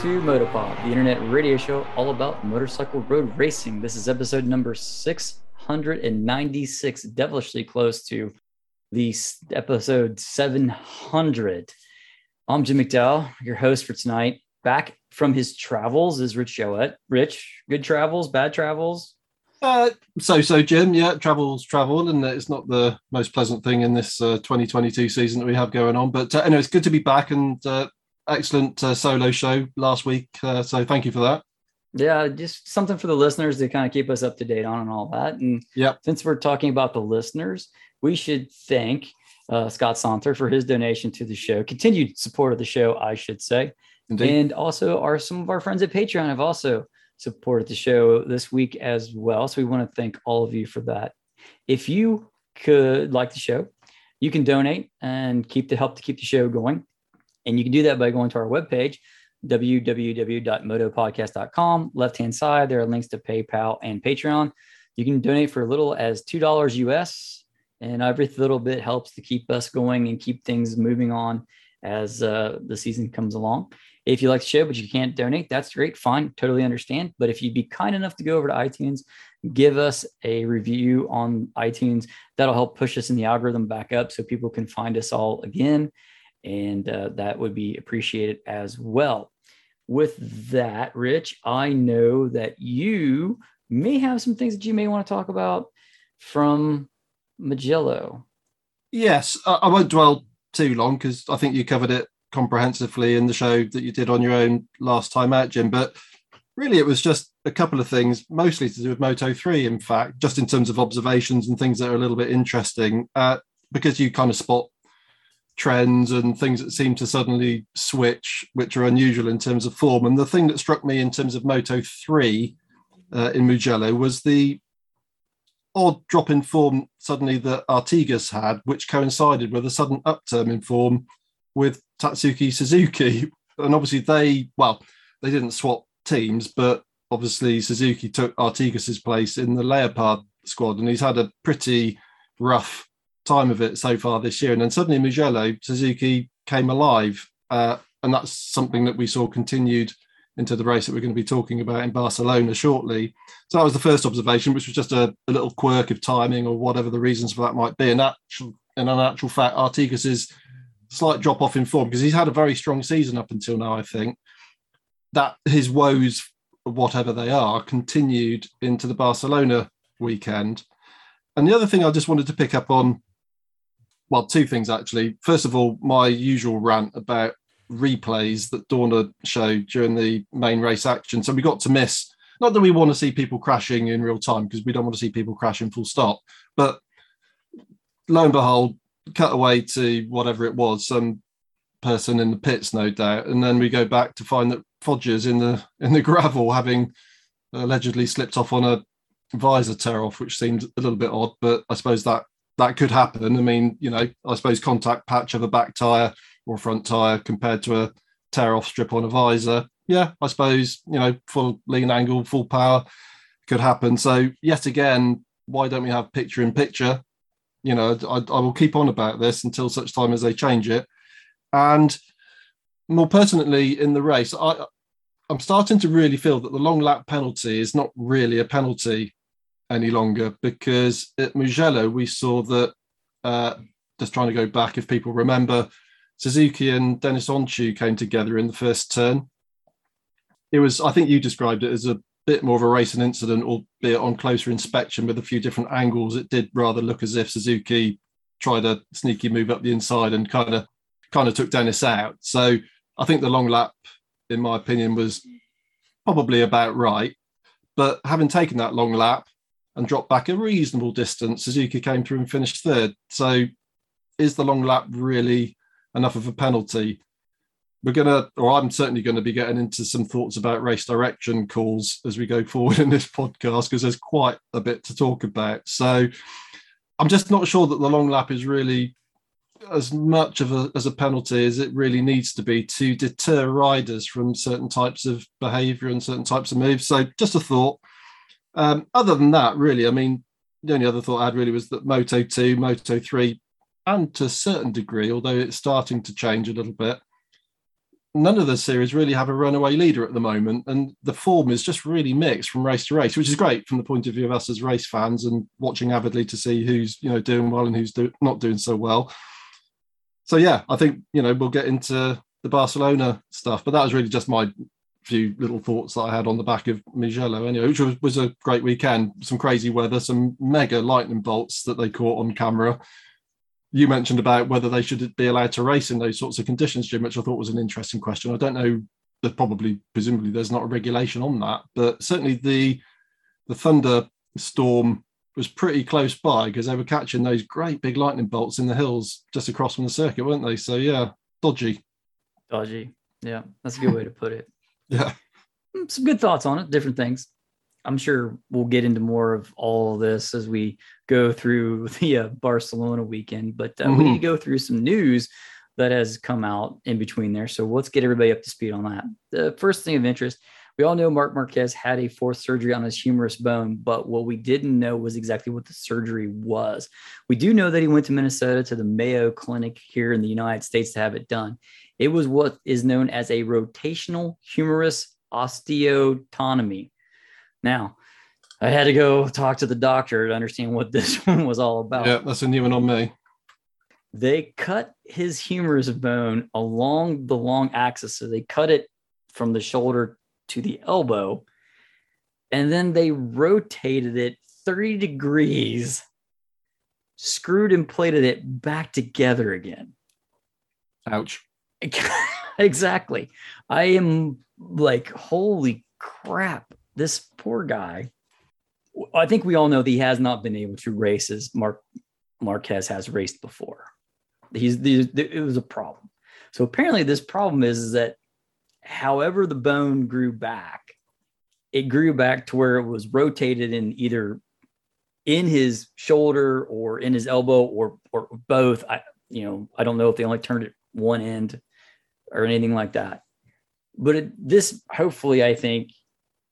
to Motopod, the internet radio show all about motorcycle road racing. This is episode number 696, devilishly close to the episode 700. I'm Jim McDowell, your host for tonight. Back from his travels is Rich Jowett. Rich, good travels, bad travels? Uh, so so, Jim. Yeah, travel's travel, and it's not the most pleasant thing in this uh, 2022 season that we have going on. But uh, anyway, it's good to be back, and uh, excellent uh, solo show last week. Uh, so thank you for that. Yeah, just something for the listeners to kind of keep us up to date on and all that. And yeah, since we're talking about the listeners, we should thank uh, Scott Saunter for his donation to the show, continued support of the show, I should say. Indeed. And also, our some of our friends at Patreon have also supported the show this week as well. So we want to thank all of you for that. If you could like the show, you can donate and keep the help to keep the show going. And you can do that by going to our webpage, www.motopodcast.com. Left hand side, there are links to PayPal and Patreon. You can donate for a little as $2 US, and every little bit helps to keep us going and keep things moving on as uh, the season comes along. If you like the show, but you can't donate, that's great. Fine. Totally understand. But if you'd be kind enough to go over to iTunes, give us a review on iTunes, that'll help push us in the algorithm back up so people can find us all again. And uh, that would be appreciated as well. With that, Rich, I know that you may have some things that you may want to talk about from Mugello. Yes, I won't dwell too long because I think you covered it comprehensively in the show that you did on your own last time out, Jim. But really, it was just a couple of things, mostly to do with Moto 3, in fact, just in terms of observations and things that are a little bit interesting, uh, because you kind of spot trends and things that seem to suddenly switch, which are unusual in terms of form. And the thing that struck me in terms of Moto 3 uh, in Mugello was the odd drop in form suddenly that Artigas had, which coincided with a sudden upturn in form with Tatsuki Suzuki. And obviously they, well, they didn't swap teams, but obviously Suzuki took Artigas's place in the Leopard squad, and he's had a pretty rough time of it so far this year. And then suddenly Mugello, Suzuki came alive. Uh, and that's something that we saw continued into the race that we're going to be talking about in Barcelona shortly. So that was the first observation, which was just a, a little quirk of timing or whatever the reasons for that might be. And actual, in an actual fact, Artigas's slight drop off in form because he's had a very strong season up until now. I think that his woes, whatever they are, continued into the Barcelona weekend. And the other thing I just wanted to pick up on, well, two things actually. First of all, my usual rant about replays that Dorna showed during the main race action. So we got to miss. Not that we want to see people crashing in real time because we don't want to see people crashing full stop, but lo and behold, cut away to whatever it was, some person in the pits, no doubt, and then we go back to find that Foggia's in the in the gravel, having allegedly slipped off on a visor tear off, which seemed a little bit odd, but I suppose that that could happen. I mean, you know, I suppose contact patch of a back tire or front tire compared to a tear off strip on a visor. Yeah, I suppose, you know, full lean angle, full power could happen. So yet again, why don't we have picture in picture you know, I, I will keep on about this until such time as they change it. And more pertinently, in the race, I, I'm starting to really feel that the long lap penalty is not really a penalty any longer because at Mugello we saw that. Uh, just trying to go back, if people remember, Suzuki and Deniz Öncü came together in the first turn. It was, I think you described it as a bit more of a racing incident, albeit on closer inspection with a few different angles. It did rather look as if Suzuki tried a sneaky move up the inside and kind of kind of took Deniz out. So I think the long lap, in my opinion, was probably about right. But having taken that long lap and dropped back a reasonable distance, Suzuki came through and finished third. So is the long lap really enough of a penalty? we're gonna or i'm certainly going to be getting into some thoughts about race direction calls as we go forward in this podcast because there's quite a bit to talk about so i'm just not sure that the long lap is really as much of a as a penalty as it really needs to be to deter riders from certain types of behavior and certain types of moves so just a thought um, other than that really i mean the only other thought i had really was that moto 2 moto 3 and to a certain degree although it's starting to change a little bit none of the series really have a runaway leader at the moment, and the form is just really mixed from race to race, which is great from the point of view of us as race fans and watching avidly to see who's you know doing well and who's do, not doing so well. So yeah, I think you know we'll get into the Barcelona stuff, but that was really just my few little thoughts that I had on the back of Mugello anyway, which was, was a great weekend. Some crazy weather, some mega lightning bolts that they caught on camera you mentioned about whether they should be allowed to race in those sorts of conditions, Jim, which I thought was an interesting question. I don't know that probably presumably there's not a regulation on that, but certainly the the thunderstorm was pretty close by because they were catching those great big lightning bolts in the hills just across from the circuit, weren't they? So yeah, dodgy. Dodgy. Yeah, that's a good way to put it. Yeah. Hmm, some good thoughts on it, different things. I'm sure we'll get into more of all of this as we go through the uh, Barcelona weekend, but uh, mm-hmm. we need to mm-hmm. go through some news that has come out in between there. So let's get everybody up to speed on that. The first thing of interest, we all know Marc Marquez had a fourth surgery on his humerus bone, but what we didn't know was exactly what the surgery was. We do know that he went to Minnesota to the Mayo Clinic here in the United States to have it done. It was what is known as a rotational humerus osteotomy. Now, I had to go talk to the doctor to understand what this one was all about. Yeah, that's a new one on me. They cut his humerus bone along the long axis. So they cut it from the shoulder to the elbow, and then they rotated it 30 degrees, screwed and plated it back together again. Ouch. exactly. I am like, holy crap this poor guy. I think we all know that he has not been able to race as Marc Marquez has raced before. He's it was a problem. So apparently, this problem is, is that however the bone grew back, it grew back to where it was rotated in either in his shoulder or in his elbow or or both. I you know I don't know if they only turned it one end or anything like that. But it, this hopefully I think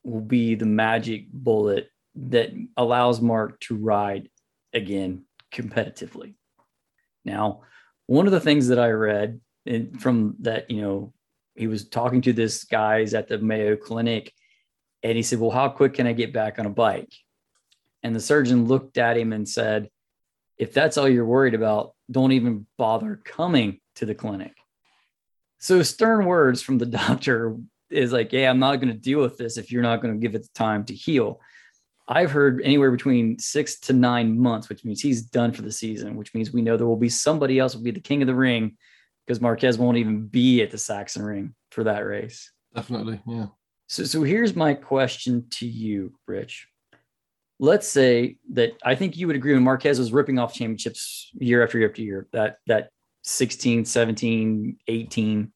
will be the magic bullet that allows Marc to ride again competitively. Now, one of the things that I read from that, you know, he was talking to this guys at the Mayo Clinic, and he said, "Well, how quick can I get back on a bike?" And the surgeon looked at him and said, "If that's all you're worried about, don't even bother coming to the clinic." So stern words from the doctor is like, yeah, I'm not going to deal with this if you're not going to give it the time to heal. I've heard anywhere between six to nine months, which means he's done for the season, which means we know there will be somebody else will be the king of the ring because Marquez won't even be at the Sachsenring for that race. Definitely. Yeah. So, so here's my question to you, Rich. Let's say that I think you would agree when Marquez was ripping off championships year after year after year, that, that 16, 17, 18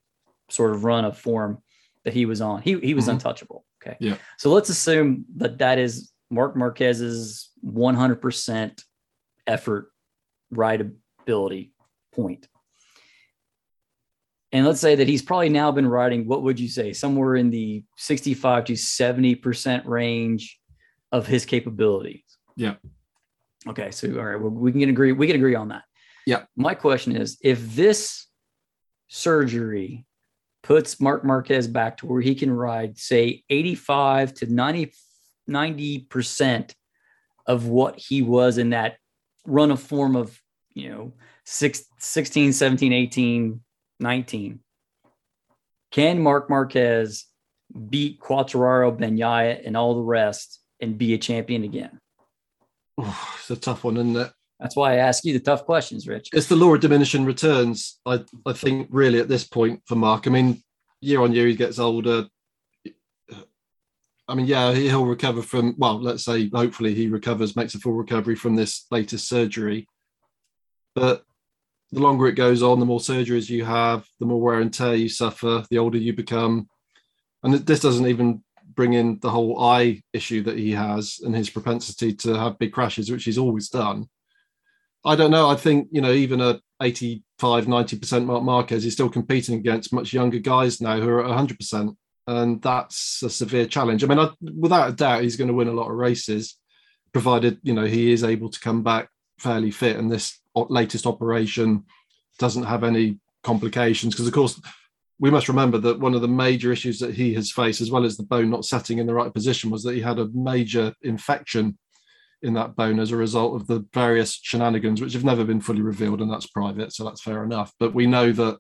sort of run of form that he was on. He he was mm-hmm. untouchable. Okay. Yeah. So let's assume that that is Marc Marquez's 100% effort rideability point. And let's say that he's probably now been riding, what would you say, somewhere in the 65 to 70% range of his capabilities. Yeah. Okay. So, all right, well, we can agree. We can agree on that. Yeah. My question is if this surgery puts Marc Marquez back to where he can ride, say, 85 to 90, 90% of what he was in that run of form of, you know, six, 16, 17, 18, 19. Can Marc Marquez beat Quartararo, Bagnaia, and all the rest and be a champion again? it's a tough one, isn't it? That's why I ask you the tough questions, Rich. It's the law of diminishing returns. I, I think really at this point for Marc. I mean, year on year he gets older. I mean, yeah, he'll recover from. Well, let's say hopefully he recovers, makes a full recovery from this latest surgery. But the longer it goes on, the more surgeries you have, the more wear and tear you suffer, the older you become. And this doesn't even bring in the whole eye issue that he has and his propensity to have big crashes, which he's always done. I don't know. I think, you know, even a 85, 90% Marc Marquez is still competing against much younger guys now who are 100%. And that's a severe challenge. I mean, I, without a doubt, he's going to win a lot of races, provided, you know, he is able to come back fairly fit and this latest operation doesn't have any complications. Because, of course, we must remember that one of the major issues that he has faced, as well as the bone not setting in the right position, was that he had a major infection in that bone as a result of the various shenanigans, which have never been fully revealed, and that's private, so that's fair enough. But we know that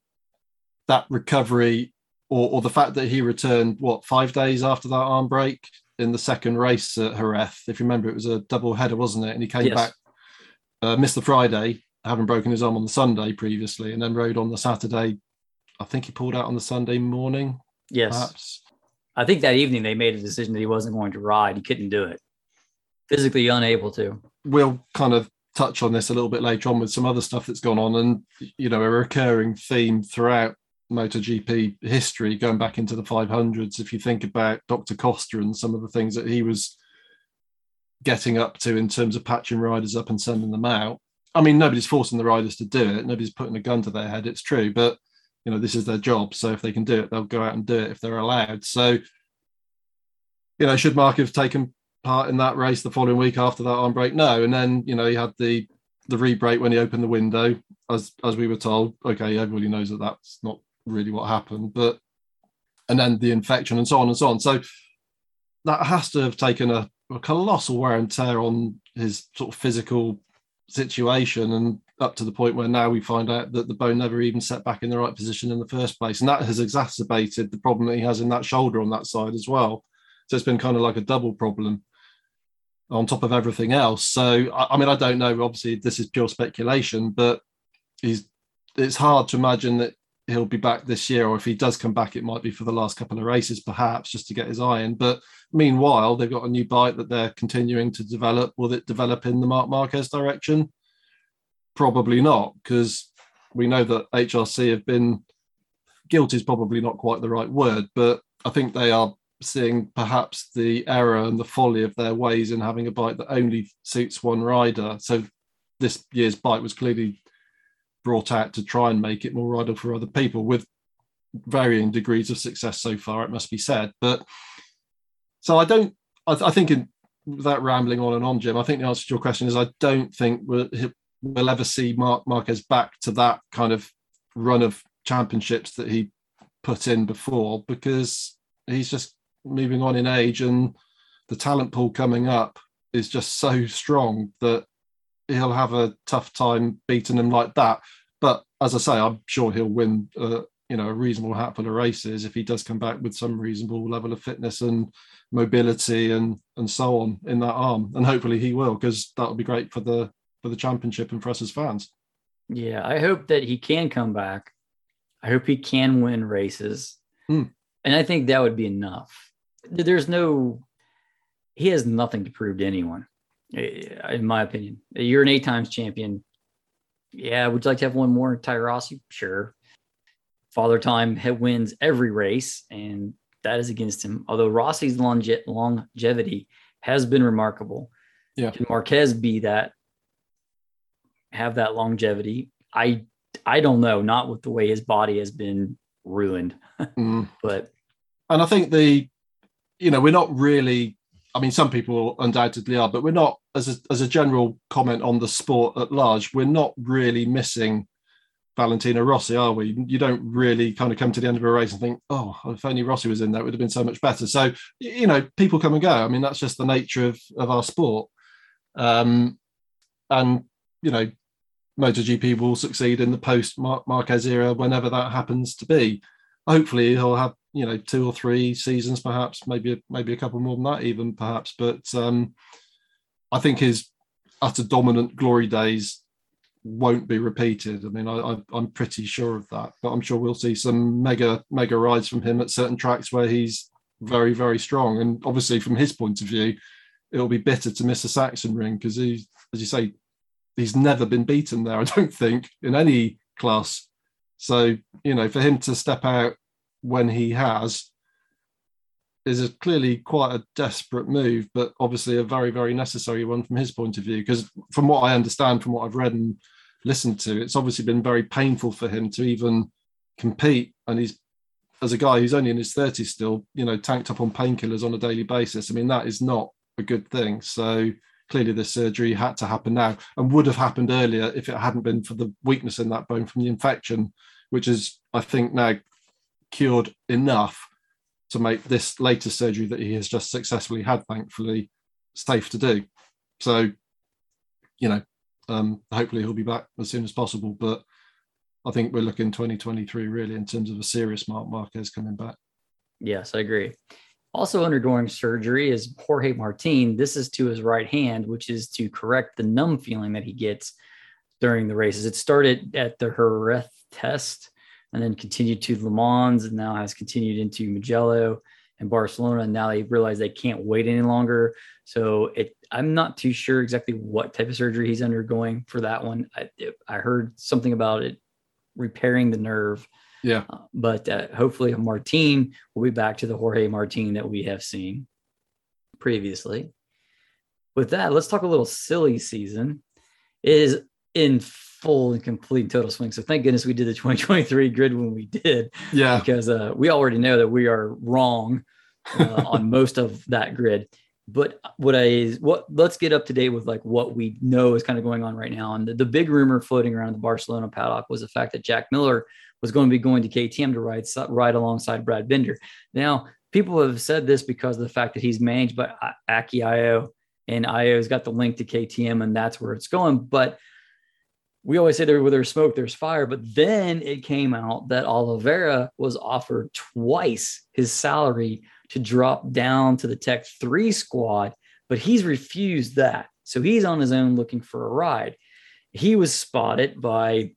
that recovery, or, or the fact that he returned, what five days after that arm break in the second race at Jerez, if you remember, it was a double header, wasn't it? And he came yes. back, uh, missed the Friday, having broken his arm on the Sunday previously, and then rode on the Saturday I think he pulled out on the Sunday morning. Yes. Perhaps. I think that evening they made a decision that he wasn't going to ride. He couldn't do it. Physically unable to. We'll kind of touch on this a little bit later on with some other stuff that's gone on. And, you know, a recurring theme throughout MotoGP history, going back into the 500s, if you think about Dr. Costa and some of the things that he was getting up to in terms of patching riders up and sending them out. I mean, nobody's forcing the riders to do it. Nobody's putting a gun to their head. It's true. But you know this is their job so if they can do it they'll go out and do it if they're allowed so you know should mark have taken part in that race the following week after that arm break? No. And then you know he had the the re-break when he opened the window as as we were told. Okay everybody knows that that's not really what happened but and then the infection and so on and so on. So that has to have taken a, a colossal wear and tear on his sort of physical situation and up to the point where now we find out that the bone never even set back in the right position in the first place. And that has exacerbated the problem that he has in that shoulder on that side as well. So it's been kind of like a double problem on top of everything else. So, I, I mean, I don't know. Obviously, this is pure speculation, but he's it's hard to imagine that he'll be back this year, or if he does come back, it might be for the last couple of races, perhaps just to get his eye in. But meanwhile, they've got a new bike that they're continuing to develop. Will it develop in the Marc Marquez direction? Probably not, because we know that HRC have been guilty is probably not quite the right word, but I think they are seeing perhaps the error and the folly of their ways in having a bike that only suits one rider. So this year's bike was clearly brought out to try and make it more rideable for other people with varying degrees of success so far, it must be said. But so I don't, I, I think in, without rambling on and on, Jim, I think the answer to your question is I don't think we'll, we'll ever see Marc Marquez back to that kind of run of championships that he put in before because he's just moving on in age and the talent pool coming up is just so strong that he'll have a tough time beating him like that. But as I say, I'm sure he'll win, uh, you know, a reasonable handful of races if he does come back with some reasonable level of fitness and mobility and and so on in that arm. And hopefully he will, because that would be great for the for the championship and for us as fans. Yeah, I hope that he can come back. I hope he can win races. Hmm. And I think that would be enough. There's no, he has nothing to prove to anyone, in my opinion. You're an eight times champion. Yeah, would you like to have one more, Ty Rossi? Sure. Father Time wins every race, and that is against him. Although Rossi's longe- longevity has been remarkable. Yeah. Can Marquez be that have that longevity. I I don't know, not with the way his body has been ruined. mm. But and I think the you know, we're not really I mean some people undoubtedly are, but we're not as a, as a general comment on the sport at large, we're not really missing Valentino Rossi, are we? You don't really kind of come to the end of a race and think, oh, if only Rossi was in there, it would have been so much better. So, you know, people come and go. I mean, that's just the nature of, of our sport. Um, and, you know, MotoGP will succeed in the post Marquez era whenever that happens to be. Hopefully, he'll have you know two or three seasons, perhaps maybe maybe a couple more than that, even perhaps. But um, I think his utter dominant glory days won't be repeated. I mean, I, am pretty sure of that. But I'm sure we'll see some mega mega rides from him at certain tracks where he's very very strong. And obviously, from his point of view, it'll be bitter to miss a Sachsenring because he, as you say, he's never been beaten there, I don't think, in any class. So, you know, for him to step out when he has is a clearly quite a desperate move, but obviously a very, very necessary one from his point of view. Because from what I understand, from what I've read and listened to, it's obviously been very painful for him to even compete. And he's, as a guy who's only in his 30s still, you know, tanked up on painkillers on a daily basis. I mean, that is not a good thing. So, clearly the surgery had to happen now and would have happened earlier if it hadn't been for the weakness in that bone from the infection, which is, I think, now cured enough to make this latest surgery that he has just successfully had, thankfully, safe to do. So, you know, um, hopefully he'll be back as soon as possible. But I think we're looking 2023 really in terms of a serious Marc Marquez coming back. Yes, I agree. Also undergoing surgery is Jorge Martin. This is to his right hand, which is to correct the numb feeling that he gets during the races. It started at the Jerez test and then continued to Le Mans and now has continued into Mugello and Barcelona. And now they realize they can't wait any longer. So it, I'm not too sure exactly what type of surgery he's undergoing for that one. I, I heard something about it repairing the nerve. Yeah. Uh, but uh, hopefully Martin will be back to the Jorge Martin that we have seen previously. With that, let's talk a little silly season. It is in full and complete total swing. So thank goodness we did the 2023 grid when we did. Yeah. Because uh, we already know that we are wrong uh, on most of that grid. But what I what let's get up to date with like what we know is kind of going on right now. And the, the big rumor floating around the Barcelona paddock was the fact that Jack Miller was going to be going to KTM to ride ride alongside Brad Binder. Now, people have said this because of the fact that he's managed by Aki Ajo and Ajo's got the link to KTM and that's where it's going. But we always say there where there's smoke, there's fire. But then it came out that Oliveira was offered twice his salary to drop down to the Tech 3 squad, but he's refused that. So he's on his own looking for a ride. He was spotted by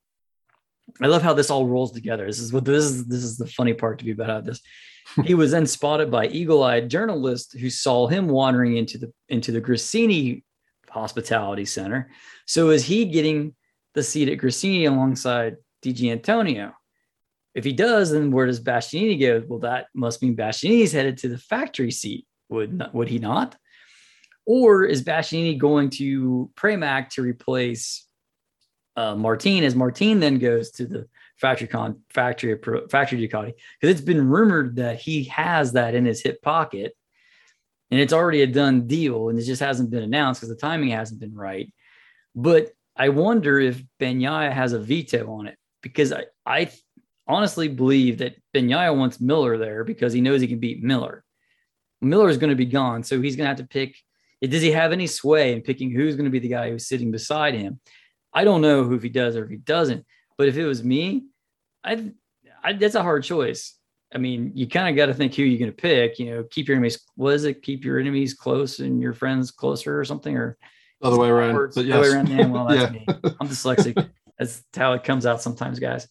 I love how this all rolls together. This is what this is this is the funny part to be about this. he was then spotted by eagle-eyed journalists who saw him wandering into the into the Gresini hospitality center. So is he getting the seat at Gresini alongside Di Giannantonio? If he does, then where does Bastianini go? Well, that must mean Bastianini's headed to the factory seat. Would not, would he not? Or is Bastianini going to Pramac to replace uh, Martin as Martin then goes to the factory con factory factory Ducati? Because it's been rumored that he has that in his hip pocket, and it's already a done deal, and it just hasn't been announced because the timing hasn't been right. But I wonder if Bagnaia has a veto on it because I, I honestly believe that Bagnaia wants Miller there because he knows he can beat Miller. Miller is going to be gone, so he's going to have to pick. Does he have any sway in picking who's going to be the guy who's sitting beside him? I don't know who if he does or if he doesn't. But if it was me, I, I that's a hard choice. I mean, you kind of got to think who you're going to pick. You know, keep your enemies. What is it? Keep your enemies close and your friends closer, or something, or other way around. Words, but yes. Other way around. Yeah, well, that's yeah. me. I'm dyslexic. that's how it comes out sometimes, guys.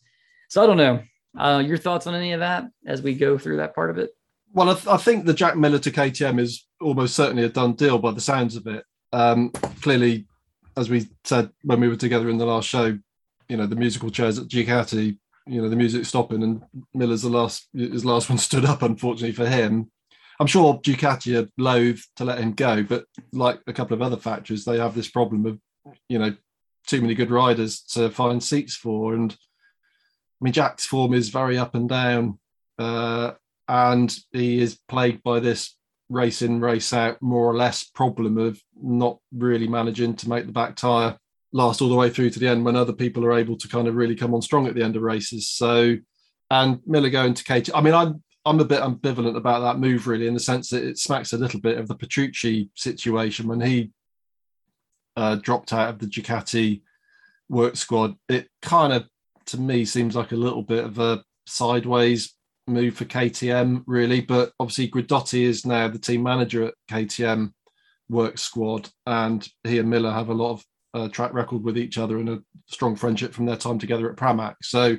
So I don't know. Uh, your thoughts on any of that as we go through that part of it? Well, I, th- I, think the Jack Miller to KTM is almost certainly a done deal by the sounds of it. Um, clearly, as we said when we were together in the last show, you know, the musical chairs at Ducati, you know, the music stopping and Miller's the last, his last one stood up, unfortunately for him. I'm sure Ducati are loath to let him go, but like a couple of other factories, they have this problem of, you know, too many good riders to find seats for. And I mean, Jack's form is very up and down, uh, and he is plagued by this race in, race out, more or less problem of not really managing to make the back tyre last all the way through to the end when other people are able to kind of really come on strong at the end of races. So, and Miller going to KT. I mean, I'm I'm a bit ambivalent about that move, really, in the sense that it smacks a little bit of the Petrucci situation when he uh, dropped out of the Ducati work squad. It kind of, to me, seems like a little bit of a sideways move for KTM, really. But obviously, Guidotti is now the team manager at KTM work squad, and he and Miller have a lot of uh, track record with each other and a strong friendship from their time together at Pramac. So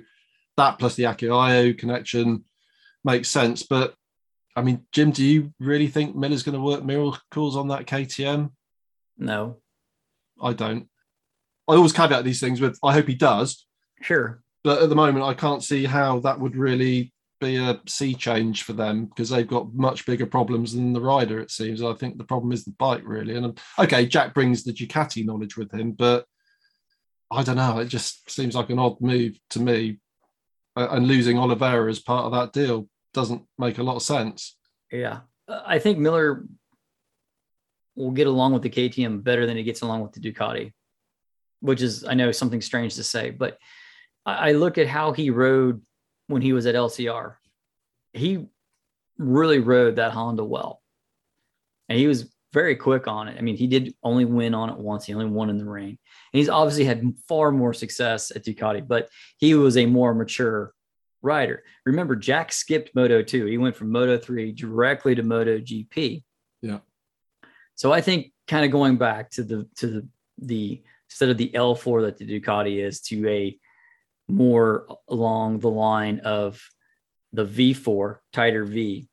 that plus the Aki Ajo connection makes sense. But I mean, Jim, do you really think Miller's going to work miracles on that KTM? No, I don't. I always caveat these things with I hope he does. Sure. But at the moment, I can't see how that would really be a sea change for them because they've got much bigger problems than the rider, it seems. I think the problem is the bike, really. And um, okay, Jack brings the Ducati knowledge with him, but I don't know. It just seems like an odd move to me. Uh, and losing Oliveira as part of that deal doesn't make a lot of sense. Yeah. I think Miller will get along with the KTM better than he gets along with the Ducati, which is, I know, something strange to say, but I look at how he rode when he was at LCR he really rode that Honda well. And he was very quick on it. I mean, he did only win on it once. He only won in the rain. And he's obviously had far more success at Ducati, but he was a more mature rider. Remember, Jack skipped Moto 2. He went from Moto 3 directly to Moto GP. Yeah. So I think kind of going back to the to the the instead of the L4 that the Ducati is to a more along the line of the V4, tighter V.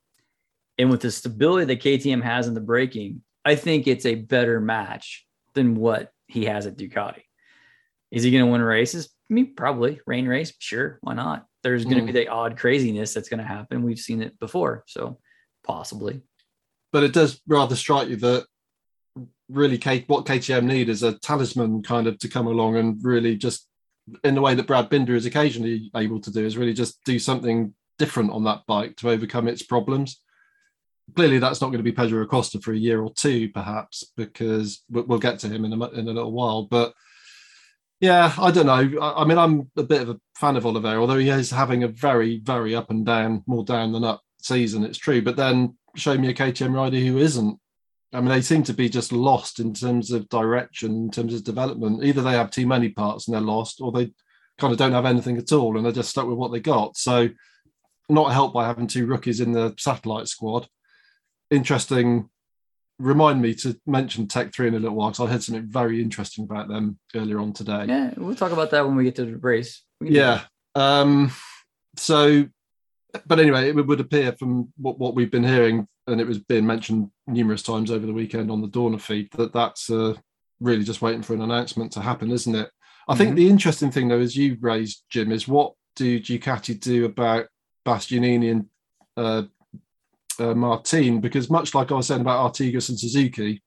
And with the stability that KTM has in the braking, I think it's a better match than what he has at Ducati. Is he going to win races? I mean, probably rain race. Sure. Why not? There's going to be mm. the odd craziness that's going to happen. We've seen it before. So possibly. But it does rather strike you that really Kate, what KTM need is a talisman kind of to come along and really just in the way that Brad Binder is occasionally able to do is really just do something different on that bike to overcome its problems. Clearly, that's not going to be Pedro Acosta for a year or two, perhaps, because we'll get to him in a, in a little while. But yeah, I don't know. I, I mean, I'm a bit of a fan of Oliveira, although he is having a very, very up and down, more down than up season. It's true. But then show me a KTM rider who isn't I mean, they seem to be just lost in terms of direction, in terms of development. Either they have too many parts and they're lost, or they kind of don't have anything at all and they're just stuck with what they got. So, not helped by having two rookies in the satellite squad. Interesting. Remind me to mention Tech Three in a little while because I heard something very interesting about them earlier on today. Yeah, we'll talk about that when we get to the race. Yeah. Um, so but anyway, it would appear from what, what we've been hearing, and it was being mentioned numerous times over the weekend on the Dorna feed, that that's uh, really just waiting for an announcement to happen, isn't it? I mm-hmm. think the interesting thing, though, as you raised, Jim, is what do Ducati do about Bastianini and uh, uh, Martin? Because much like I was saying about Artigas and Suzuki,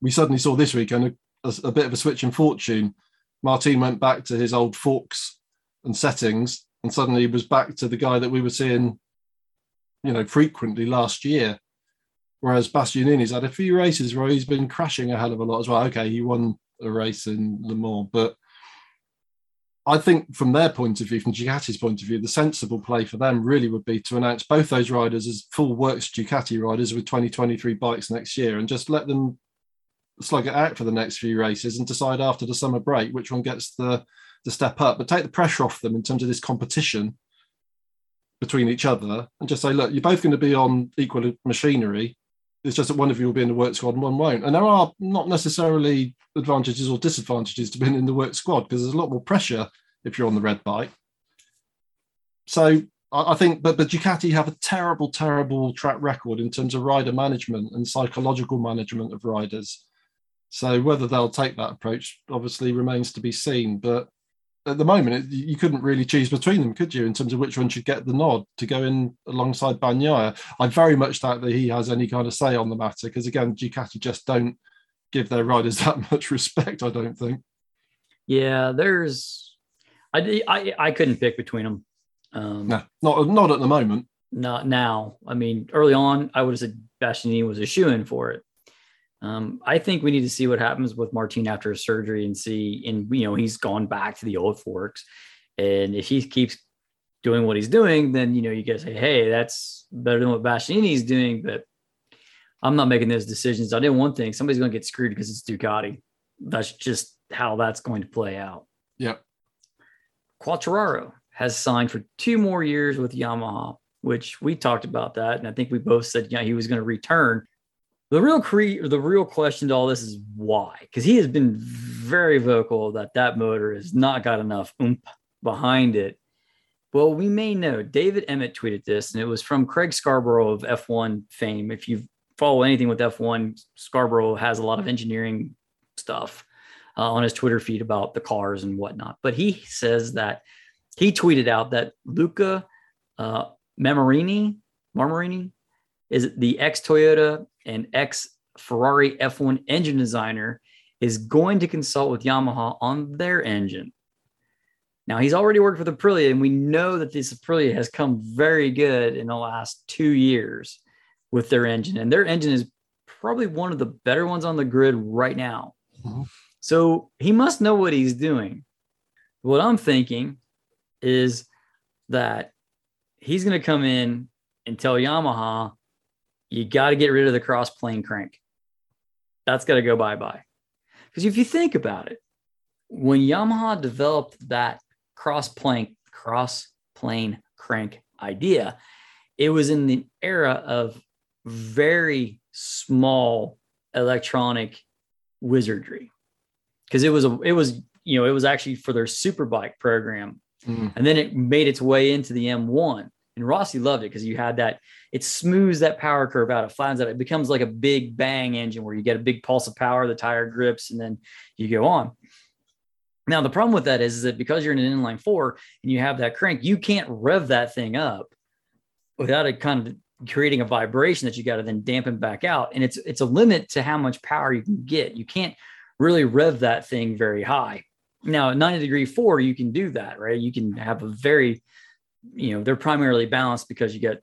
we suddenly saw this weekend a, a, a bit of a switch in fortune. Martin went back to his old forks and settings and suddenly he was back to the guy that we were seeing, you know, frequently last year. Whereas Bastianini's had a few races where he's been crashing a hell of a lot as well. Okay, he won a race in Le Mans, but I think from their point of view, from Ducati's point of view, the sensible play for them really would be to announce both those riders as full works Ducati riders with 2023 bikes next year and just let them slug it out for the next few races and decide after the summer break which one gets the to step up, but take the pressure off them in terms of this competition between each other and just say, look, you're both going to be on equal machinery. It's just that one of you will be in the work squad and one won't. And there are not necessarily advantages or disadvantages to being in the work squad because there's a lot more pressure if you're on the red bike. So I think, but, but Ducati have a terrible, terrible track record in terms of rider management and psychological management of riders. So whether they'll take that approach obviously remains to be seen. But at the moment, it, you couldn't really choose between them, could you, in terms of which one should get the nod to go in alongside Bagnaia? I very much doubt that he has any kind of say on the matter because, again, Ducati just don't give their riders that much respect. I don't think. Yeah, there's, I I, I couldn't pick between them. Um, no, not not at the moment. Not now. I mean, early on, I would have said Bastianini was a shoe in for it. Um, I think we need to see what happens with Martin after his surgery and see, and you know, he's gone back to the old forks. And if he keeps doing what he's doing, then you know, you guys say, hey, that's better than what Bastianini's doing. But I'm not making those decisions. I did one thing: somebody's going to get screwed because it's Ducati. That's just how that's going to play out. Yep. Quartararo has signed for two more years with Yamaha, which we talked about that, and I think we both said yeah he was going to return. The real cre- the real question to all this is why? Because he has been very vocal that that motor has not got enough oomph behind it. Well, we may know. David Emmett tweeted this, and it was from Craig Scarborough of F1 fame. If you follow anything with F1, Scarborough has a lot of engineering stuff uh, on his Twitter feed about the cars and whatnot. But he says that he tweeted out that Luca uh, Memorini, Marmorini, is the ex Toyota and ex Ferrari F1 engine designer is going to consult with Yamaha on their engine. Now he's already worked with Aprilia, and we know that this Aprilia has come very good in the last two years with their engine, and their engine is probably one of the better ones on the grid right now. Mm-hmm. So he must know what he's doing. What I'm thinking is that he's going to come in and tell Yamaha, you got to get rid of the cross plane crank. That's got to go bye bye. Because if you think about it, when Yamaha developed that cross plane cross plane crank idea, it was in the era of very small electronic wizardry because it was a it was you know it was actually for their superbike program mm. and then it made its way into the m1 and rossi loved it because you had that it smooths that power curve out. It flattens out. It becomes like a big bang engine where you get a big pulse of power the tire grips and then you go on. Now the problem with that is, is that because you're in an inline four and you have that crank you can't rev that thing up without it kind of creating a vibration that you got to then dampen back out. And it's it's a limit to how much power you can get. You can't really rev that thing very high. Now 90 degree four you can do that right? You can have a very you know they're primarily balanced because you get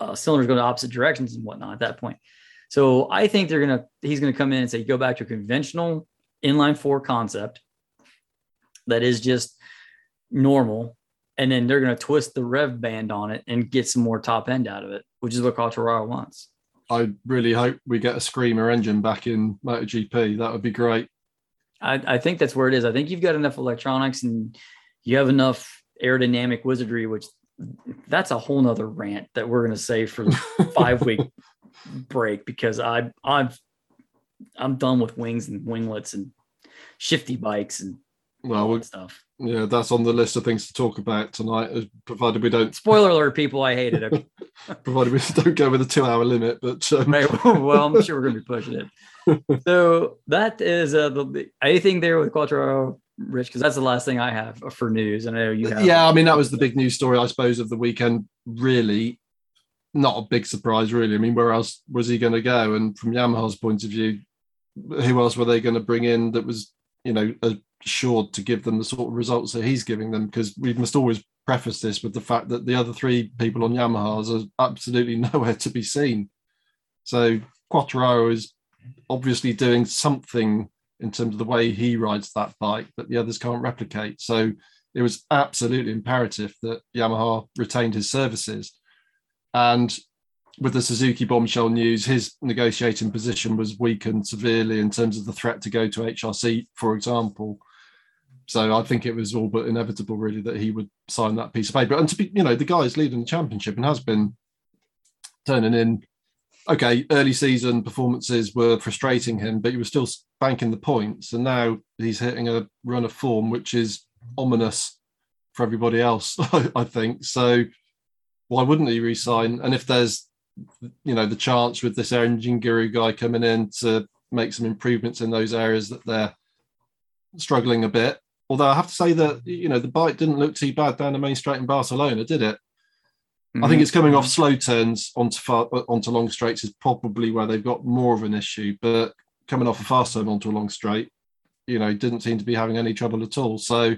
uh, cylinders going to opposite directions and whatnot at that point so i think they're gonna he's gonna come in and say go back to a conventional inline four concept that is just normal and then they're going to twist the rev band on it and get some more top end out of it, which is what Quartararo wants. I really hope we get a screamer engine back in MotoGP. That would be great. I, I think that's where it is. I think you've got enough electronics and you have enough aerodynamic wizardry, which that's a whole nother rant that we're going to save for the five week break because I I've I'm done with wings and winglets and shifty bikes and well, stuff. Yeah, that's on the list of things to talk about tonight, uh, provided we don't. Spoiler alert, people, I hate it. provided we don't go with a two-hour limit, but um... right, well, I'm sure we're going to be pushing it. so that is uh, the anything there with Quartararo, Rich, because that's the last thing I have for news. I know you have. Yeah, I mean that was the big news story, I suppose, of the weekend. Really, not a big surprise, really. I mean, where else was he going to go? And from Yamaha's point of view, who else were they going to bring in that was, you know, assured to give them the sort of results that he's giving them because we must always preface this with the fact that the other three people on Yamaha's are absolutely nowhere to be seen. So Quartararo is obviously doing something in terms of the way he rides that bike that the others can't replicate. So it was absolutely imperative that Yamaha retained his services. And with the Suzuki bombshell news, his negotiating position was weakened severely in terms of the threat to go to HRC, for example. So I think it was all but inevitable, really, that he would sign that piece of paper. And to be, you know, the guy is leading the championship and has been turning in. Okay, early season performances were frustrating him, but he was still banking the points. And now he's hitting a run of form, which is ominous for everybody else, I think. So why wouldn't he resign? And if there's, you know, the chance with this engine guru guy coming in to make some improvements in those areas that they're struggling a bit, Although I have to say that you know the bike didn't look too bad down the main straight in Barcelona, did it? Mm-hmm. I think mm-hmm. it's coming off slow turns onto far, onto long straights is probably where they've got more of an issue. But coming off a fast turn onto a long straight, you know, didn't seem to be having any trouble at all. So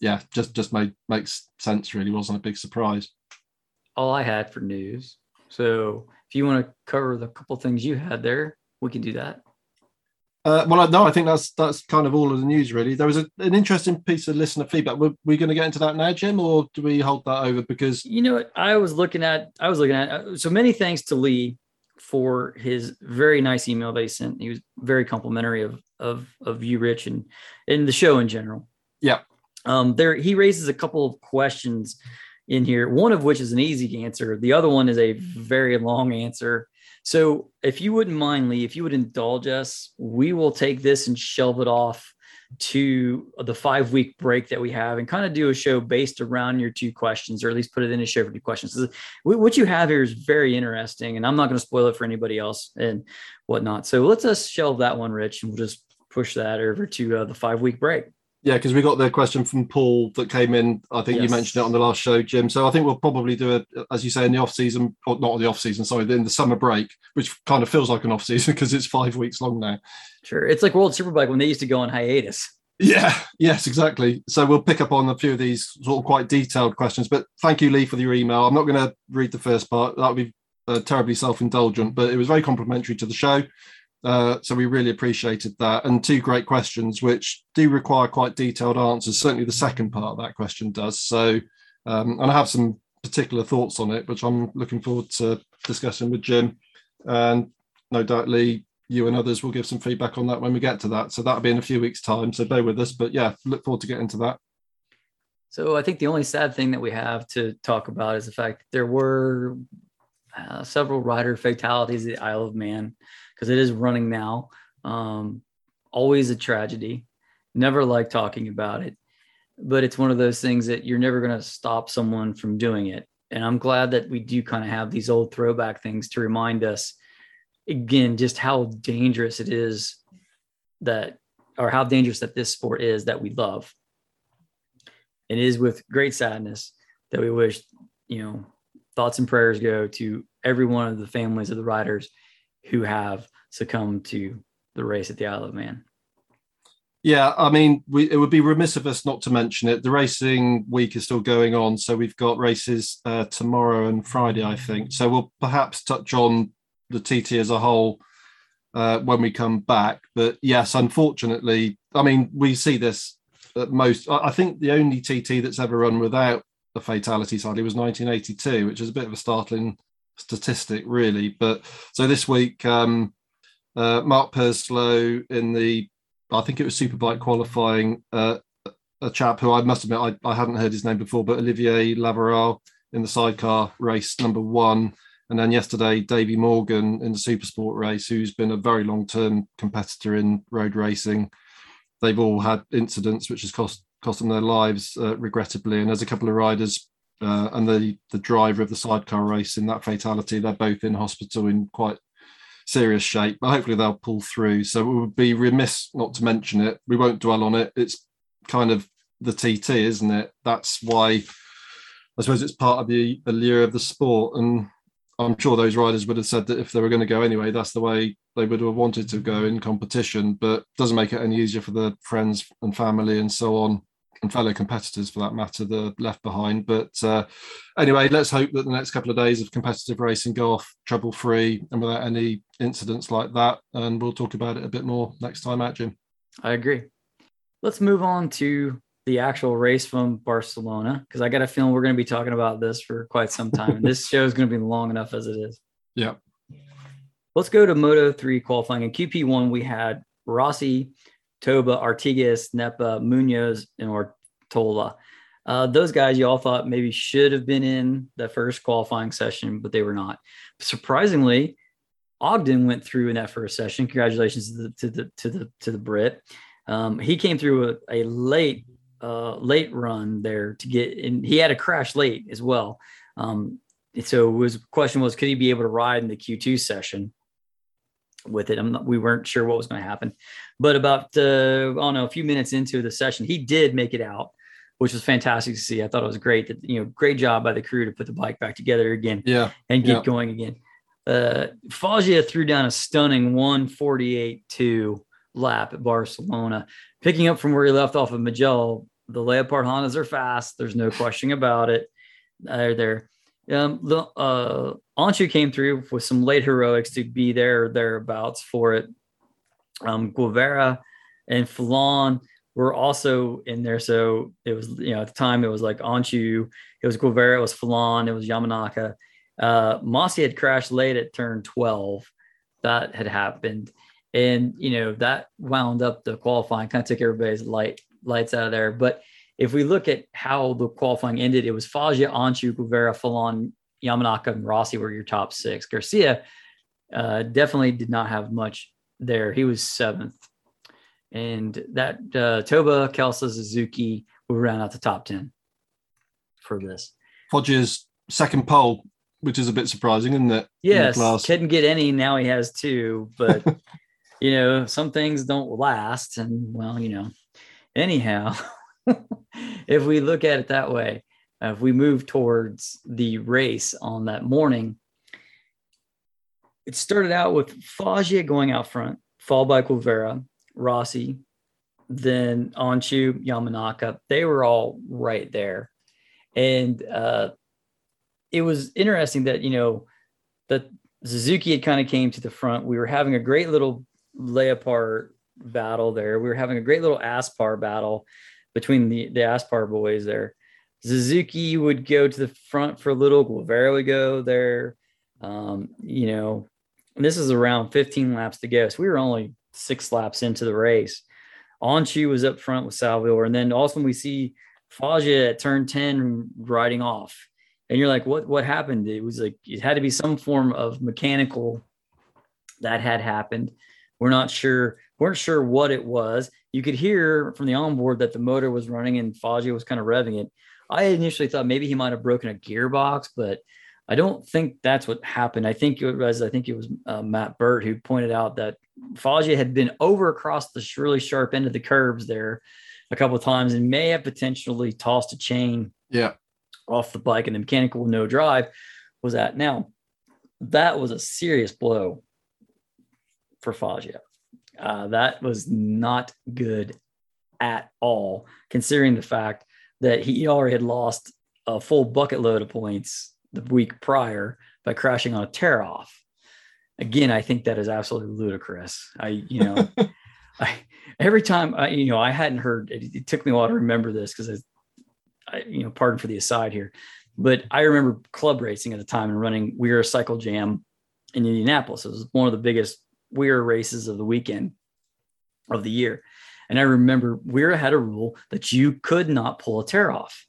yeah, just just made makes sense. Really, wasn't a big surprise. All I had for news. So if you want to cover the couple things you had there, we can do that. Uh, well, no, I think that's that's kind of all of the news, really. There was a, an interesting piece of listener feedback. Were we going to get into that now, Jim, or do we hold that over? Because you know, I was looking at, I was looking at. Uh, so many thanks to Lee for his very nice email that he sent. He was very complimentary of of of you, Rich, and in the show in general. Yeah. Um, there he raises a couple of questions in here. One of which is an easy answer. The other one is a very long answer. So if you wouldn't mind, Lee, if you would indulge us, we will take this and shelve it off to the five week break that we have and kind of do a show based around your two questions, or at least put it in a show for two questions. What you have here is very interesting, and I'm not going to spoil it for anybody else and whatnot. So let's us shelve that one, Rich, and we'll just push that over to uh, the five week break. Yeah, because we got the question from Paul that came in. I think yes. you mentioned it on the last show, Jim. So I think we'll probably do it, as you say, in the off season, or not in the off season, sorry, in the summer break, which kind of feels like an off season because it's five weeks long now. Sure, it's like World Superbike when they used to go on hiatus. Yeah, yes, exactly. So we'll pick up on a few of these sort of quite detailed questions. But thank you, Lee, for your email. I'm not going to read the first part; that would be uh, terribly self-indulgent. But it was very complimentary to the show. Uh, so we really appreciated that. And two great questions, which do require quite detailed answers. Certainly the second part of that question does. So, um, and I have some particular thoughts on it, which I'm looking forward to discussing with Jim. And no doubt, Lee, you and others will give some feedback on that when we get to that. So that'll be in a few weeks' time. So bear with us. But yeah, look forward to getting to that. So I think the only sad thing that we have to talk about is the fact that there were uh, several rider fatalities at the Isle of Man because it is running now. Um, always a tragedy. Never like talking about it, but it's one of those things that you're never going to stop someone from doing it. And I'm glad that we do kind of have these old throwback things to remind us again just how dangerous it is that or how dangerous that this sport is that we love. It is with great sadness that we wish, you know, thoughts and prayers go to every one of the families of the riders who have succumbed to the race at the Isle of Man. Yeah, I mean, we, it would be remiss of us not to mention it. The racing week is still going on, so we've got races uh, tomorrow and Friday, I think. So we'll perhaps touch on the TT as a whole uh, when we come back. But yes, unfortunately, I mean, we see this at most. I think the only TT that's ever run without a fatality, sadly, was 1982, which is a bit of a startling statistic, really. But so this week, um, uh, Mark Purslow in the, I think it was Superbike qualifying, uh, a chap who I must admit I, I hadn't heard his name before, but Olivier Lavorel in the sidecar race number one. And then yesterday, Davy Morgan in the Supersport race, who's been a very long term competitor in road racing. They've all had incidents which has cost cost them their lives, uh, regrettably. And there's a couple of riders uh, and the the driver of the sidecar race in that fatality. They're both in hospital in quite serious shape, but hopefully they'll pull through. So it would be remiss not to mention it. We won't dwell on it. It's kind of the TT, isn't it? That's why I suppose it's part of the allure of the sport. And I'm sure those riders would have said that if they were going to go anyway, that's the way they would have wanted to go in competition. But doesn't make it any easier for the friends and family and so on and fellow competitors for that matter that are left behind. But uh, anyway, let's hope that the next couple of days of competitive racing go off trouble free and without any incidents like that. And we'll talk about it a bit more next time out, Jim. I agree. Let's move on to the actual race from Barcelona because I got a feeling we're going to be talking about this for quite some time. and this show is going to be long enough as it is. Yeah. Let's go to Moto 3 qualifying. In QP1, we had Rossi, Toba, Artigas, Nepa, Munoz, and Ortola. Uh, those guys you all thought maybe should have been in the first qualifying session, but they were not. Surprisingly, Ogden went through in that first session. Congratulations to the to the to the to the Brit. Um, he came through a, a late uh, late run there to get in. He had a crash late as well. Um, so his question was, could he be able to ride in the Q2 session? With it. Not, we weren't sure what was going to happen, but about uh, I don't know a few minutes into the session, he did make it out, which was fantastic to see. I thought it was great that you know great job by the crew to put the bike back together again, yeah, and get yeah. going again. Uh, Foggia threw down a stunning 148-2 lap at Barcelona, picking up from where he left off of Mugello. The Leopard Hondas are fast. There's no question about it. They're there. Um, the uh, Öncü came through with some late heroics to be there thereabouts for it. Um, Guevara and Fellon were also in there. So it was, you know, at the time it was like Öncü, it was Guevara, it was Fellon, it was Yamanaka. Uh, Masi had crashed late at turn 12. That had happened. And, you know, that wound up the qualifying, kind of took everybody's light lights out of there. But if we look at how the qualifying ended, it was Foggia, Öncü, Guevara, Fellon, Yamanaka, and Rossi were your top six. Garcia uh, definitely did not have much there. He was seventh. And that uh, Toba, Kelso, Suzuki will round out the top 10 for this. Foggia's second pole, which is a bit surprising, isn't it? Yes, couldn't get any. Now he has two, but you know, some things don't last. And well, you know, anyhow. if we look at it that way, uh, if we move towards the race on that morning, it started out with Foggia going out front, followed by Guevara, Rossi, then Öncü, Yamanaka. They were all right there. And uh, it was interesting that, you know, that Suzuki had kind of came to the front. We were having a great little Leopard battle there. We were having a great little Aspar battle between the the Aspar boys there. Suzuki would go to the front for a little. Guevara would go there. Um, you know, this is around 15 laps to go. So we were only six laps into the race. Öncü was up front with Salvador. And then also we see Foggia at turn 10 riding off. And you're like, what what happened? It was like it had to be some form of mechanical that had happened. We're not sure, weren't sure what it was. You could hear from the onboard that the motor was running and Foggia was kind of revving it. I initially thought maybe he might have broken a gearbox, but I don't think that's what happened. I think it was I think it was uh, Matt Birt who pointed out that Foggia had been over across the really sharp end of the curves there a couple of times and may have potentially tossed a chain yeah off the bike and the mechanical no drive was at now that was a serious blow for Foggia. Uh, that was not good at all, considering the fact that he already had lost a full bucket load of points the week prior by crashing on a tear off. Again, I think that is absolutely ludicrous. I, you know, I, every time I, you know, I hadn't heard. It, it took me a while to remember this because I, I, you know, pardon for the aside here, but I remember club racing at the time and running WERA Cycle Jam in Indianapolis. It was one of the biggest WERA races of the weekend of the year. And I remember WERA had a rule that you could not pull a tear off.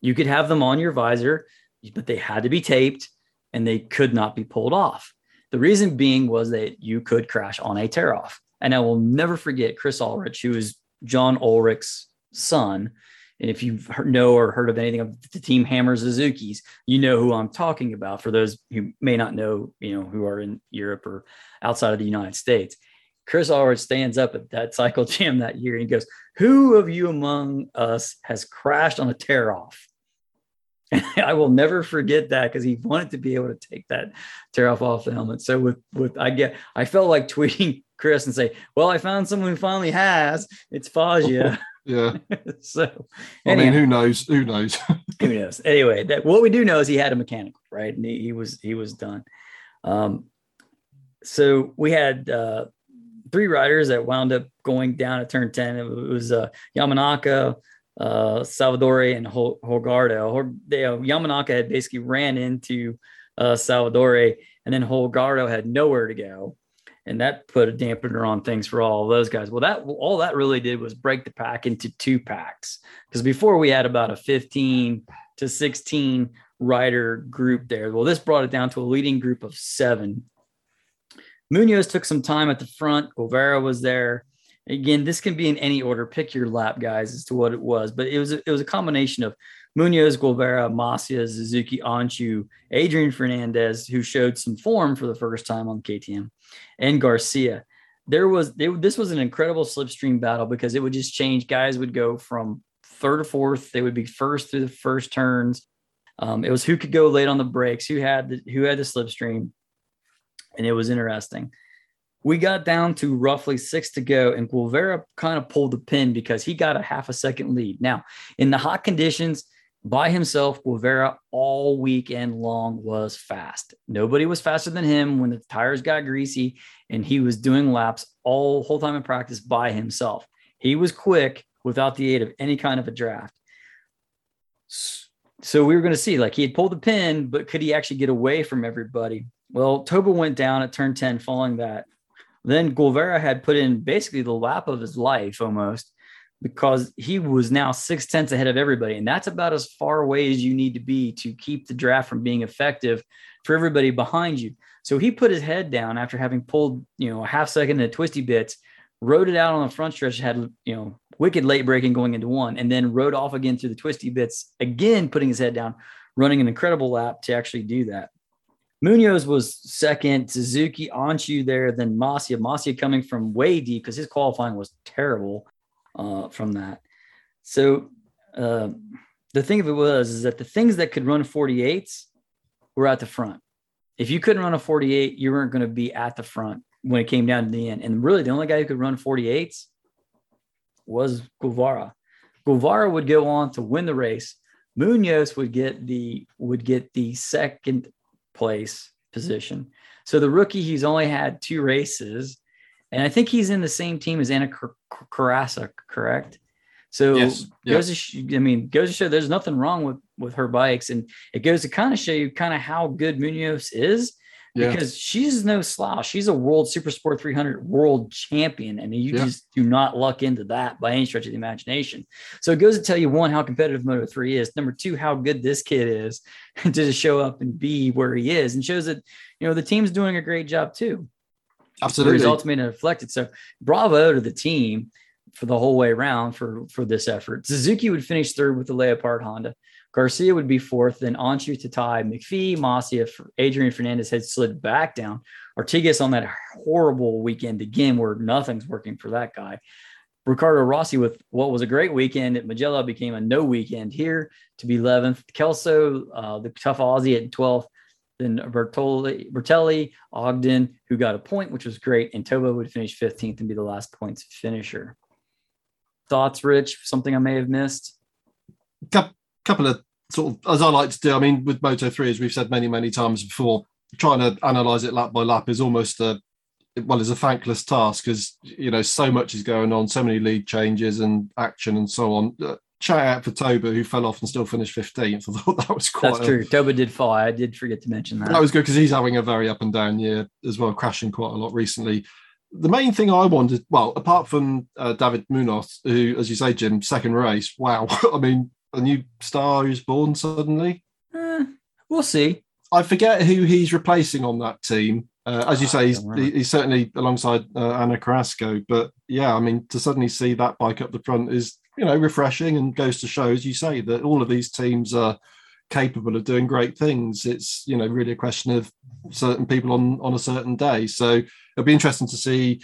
You could have them on your visor, but they had to be taped and they could not be pulled off. The reason being was that you could crash on a tear off. And I will never forget Chris Ulrich, who is John Ulrich's son. And if you know or heard of anything of the team Hammer Suzuki's, you know who I'm talking about. For those who may not know, you know, who are in Europe or outside of the United States, Chris Ulrich stands up at that cycle jam that year and he goes, Who of you among us has crashed on a tear off? I will never forget that because he wanted to be able to take that tear off off the helmet. So with with I get I felt like tweeting Chris and say, Well, I found someone who finally has. It's Foggia. Yeah. so I mean, who knows? Who knows? who knows? Anyway, that what we do know is he had a mechanical, right? And he, he was he was done. Um, so we had uh, three riders that wound up going down at turn 10. It was uh, Yamanaka, uh, Salvadori, and Hol- Holgado. Hol- they, uh, Yamanaka had basically ran into uh, Salvadori, and then Holgado had nowhere to go. And that put a dampener on things for all those guys. Well, that all that really did was break the pack into two packs. Because before we had about a 15 to 16 rider group there. Well, this brought it down to a leading group of seven Munoz took some time at the front. Guevara was there. Again, this can be in any order. Pick your lap, guys, as to what it was. But it was it was a combination of Munoz, Guevara, Masia, Suzuki, Öncü, Adrian Fernandez, who showed some form for the first time on KTM, and Garcia. There was they, this was an incredible slipstream battle because it would just change. Guys would go from third or fourth. They would be first through the first turns. Um, it was who could go late on the brakes, who had the, who had the slipstream and it was interesting. We got down to roughly six to go, and Guevara kind of pulled the pin because he got a half a second lead. Now, in the hot conditions, by himself, Guevara all weekend long was fast. Nobody was faster than him when the tires got greasy, and he was doing laps all whole time in practice by himself. He was quick without the aid of any kind of a draft. So we were going to see, like he had pulled the pin, but could he actually get away from everybody? Well, Toba went down at turn 10 following that. Then Guevara had put in basically the lap of his life almost because he was now six tenths ahead of everybody. And that's about as far away as you need to be to keep the draft from being effective for everybody behind you. So he put his head down after having pulled, you know, a half second in the twisty bits, rode it out on the front stretch, had, you know, wicked late braking going into one, and then rode off again through the twisty bits, again putting his head down, running an incredible lap to actually do that. Munoz was second, Suzuki, Öncü there, then Masia. Masia coming from way deep because his qualifying was terrible uh, from that. So uh, the thing of it was is that the things that could run 48s were at the front. If you couldn't run a 48, you weren't going to be at the front when it came down to the end. And really, the only guy who could run 48s was Guevara. Guevara would go on to win the race. Munoz would get the would get the second place position. So the rookie, he's only had two races, and I think he's in the same team as Ana Carrasco, correct? So Yes, yeah. goes to sh- I mean, goes to show there's nothing wrong with with her bikes, and it goes to kind of show you kind of how good Munoz is Yeah. because she's no slouch. She's a world super sport 300 world champion, and you Yeah. just do not luck into that by any stretch of the imagination. So it goes to tell you one how competitive Moto 3 is. Number two, how good this kid is to show up and be where he is, and shows that you know the team's doing a great job too the Absolutely. results made it reflected. So bravo to the team for the whole way around for for this effort. Suzuki would finish third with the Leopard Honda. Garcia would be fourth, then Öncü Tatay, McPhee, Masia, Adrian Fernandez had slid back down. Artigas on that horrible weekend again, where nothing's working for that guy. Riccardo Rossi with what was a great weekend at Mugello became a no weekend here to be 11th. Kelso, uh, the tough Aussie at 12th. Then Bertoli, Bertelle, Ogden, who got a point, which was great. And Toba would finish 15th and be the last points finisher. Thoughts, Rich? Something I may have missed? Cou- couple of sort of as I like to do. I mean, with Moto Three, as we've said many many times before, trying to analyze it lap by lap is almost a well, it's a thankless task because you know so much is going on, so many lead changes and action and so on. Shout out for Toba who fell off and still finished fifteenth. I thought that was quite. That's a- true. Toba did fall. I did forget to mention that. That was good because he's having a very up and down year as well, crashing quite a lot recently. The main thing I wanted, well, apart from uh, David Munoz, who, as you say, Jim, second race, wow. I mean, a new star who's born suddenly. Eh, we'll see. I forget who he's replacing on that team. Uh, as you Ah, say, he's, he's certainly alongside uh, Ana Carrasco. But yeah, I mean, to suddenly see that bike up the front is, you know, refreshing and goes to show, as you say, that all of these teams are capable of doing great things. It's, you know, really a question of certain people on on a certain day. So it'll be interesting to see.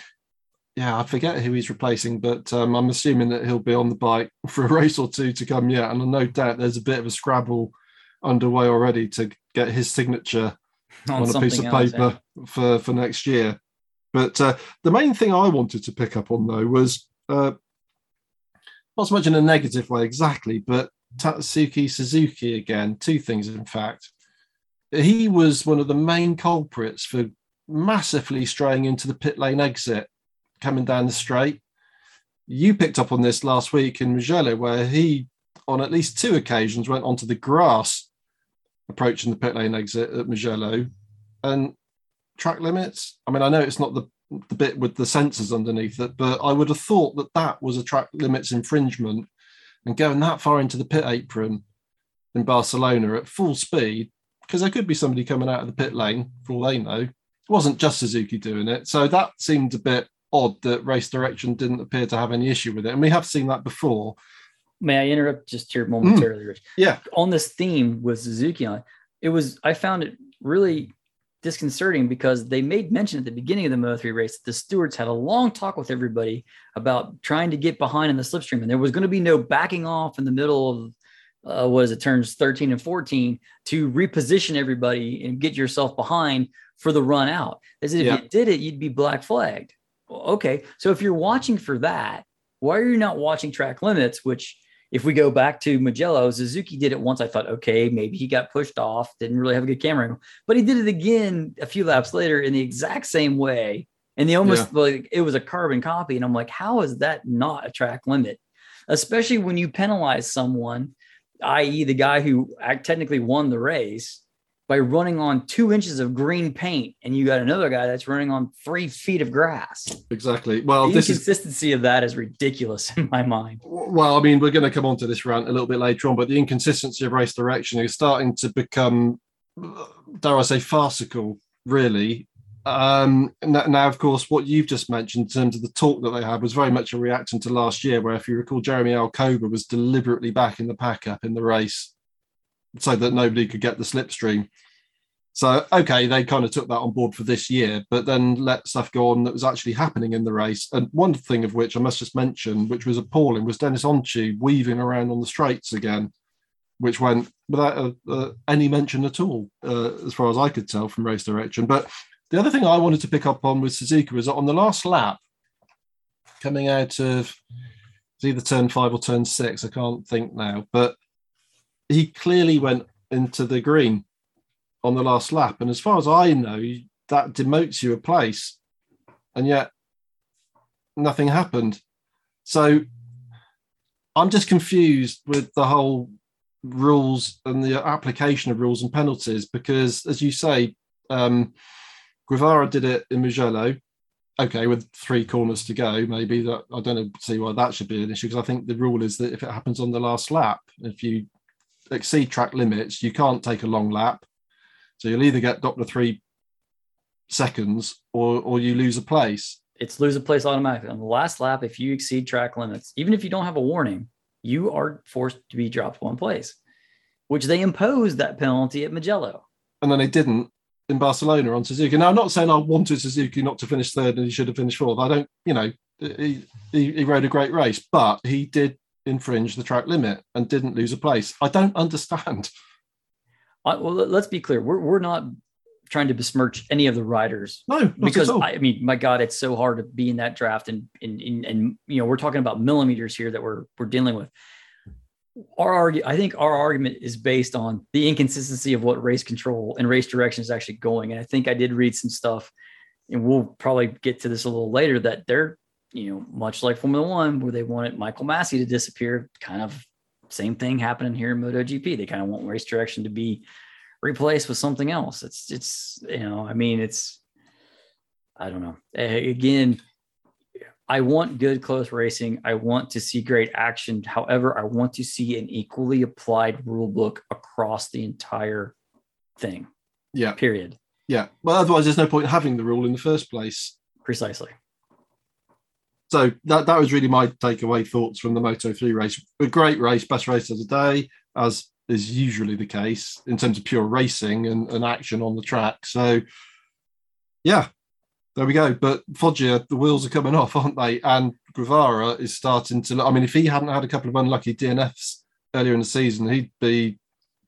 Yeah, I forget who he's replacing, but um, I'm assuming that he'll be on the bike for a race or two to come yet. And no doubt there's a bit of a scrabble underway already to get his signature On, on, a piece of else, yeah. paper for for next year. But uh, the main thing I wanted to pick up on though was uh, not so much in a negative way exactly, but Tatsuki Suzuki again. Two things, in fact. He was one of the main culprits for massively straying into the pit lane exit coming down the straight. You picked up on this last week in Mugello, where he, on at least two occasions, went onto the grass approaching the pit lane exit at Mugello and track limits. I mean, I know it's not the the bit with the sensors underneath it, but I would have thought that that was a track limits infringement and going that far into the pit apron in Barcelona at full speed because there could be somebody coming out of the pit lane for all they know. It wasn't just Suzuki doing it, so that seemed a bit odd that race direction didn't appear to have any issue with it, and we have seen that before. May I interrupt just here momentarily, hmm. Rich? Yeah, on this theme with Suzuki on, it was I found it really disconcerting because they made mention at the beginning of the Mo 3 race that the stewards had a long talk with everybody about trying to get behind in the slipstream, and there was going to be no backing off in the middle of uh, what is it turns 13 and 14 to reposition everybody and get yourself behind for the run out. As if Yeah. you did it, you'd be black flagged. Okay, so if you're watching for that, why are you not watching track limits? Which, if we go back to Mugello, Suzuki did it once. I thought, okay, maybe he got pushed off, didn't really have a good camera angle, but he did it again a few laps later in the exact same way. And they almost like it was a carbon copy. And I'm like, how is that not a track limit? Especially when you penalize someone, i.e., the guy who technically won the race by running on two inches of green paint, and you got another guy that's running on three feet of grass. exactly. Well, the this is inconsistency of that is ridiculous in my mind. Well, I mean, we're going to come on to this rant a little bit later on, but the inconsistency of race direction is starting to become, dare I say, farcical, really. Um, now, of course, what you've just mentioned in terms of the talk that they had was very much a reaction to last year, where if you recall, Jeremy Alcoba was deliberately back in the pack up in the race so that nobody could get the slipstream. So, okay, they kind of took that on board for this year, but then let stuff go on that was actually happening in the race. And one thing of which I must just mention, which was appalling, was Deniz Öncü weaving around on the straights again, which went without uh uh any mention at all, uh, as far as I could tell from race direction. But the other thing I wanted to pick up on with Suzuki was that on the last lap, coming out of either turn five or turn six, I can't think now, but he clearly went into the green on the last lap. And as far as I know, that demotes you a place. And yet nothing happened. So I'm just confused with the whole rules and the application of rules and penalties because, as you say, um, Guevara did it in Mugello. Okay, with three corners to go, maybe that I don't see why that should be an issue because I think the rule is that if it happens on the last lap, if you exceed track limits, you can't take a long lap. So you'll either get Doppler three seconds or or you lose a place. It's lose a place automatically. On the last lap, if you exceed track limits, even if you don't have a warning, you are forced to be dropped one place, which they imposed that penalty at Mugello. And then they didn't in Barcelona on Suzuki. Now, I'm not saying I wanted Suzuki not to finish third and he should have finished fourth. I don't, you know, he, he, he rode a great race, but he did infringe the track limit and didn't lose a place. I don't understand. I, well, let's be clear. We're, we're not trying to besmirch any of the riders. No, because I, I, mean, my God, it's so hard to be in that draft, and and and, and you know, we're talking about millimeters here that we're we're dealing with. Our argue, I think our argument is based on the inconsistency of what race control and race direction is actually going. And I think I did read some stuff, and we'll probably get to this a little later that they're, you know, much like Formula One, where they wanted Michael Masi to disappear, kind of same thing happening here in MotoGP. They kind of want race direction to be replaced with something else. It's it's you know, I mean, it's I don't know. Again, I want good close racing. I want to see great action. However, I want to see an equally applied rule book across the entire thing. Yeah. Period. Yeah. Well, otherwise, there's no point having the rule in the first place. Precisely. So that that was really my takeaway thoughts from the Moto 3 race. A great race, best race of the day, as is usually the case in terms of pure racing and, and action on the track. So, yeah, there we go. But Foggia, the wheels are coming off, aren't they? And Guevara is starting to. I mean, if he hadn't had a couple of unlucky DNFs earlier in the season, he'd be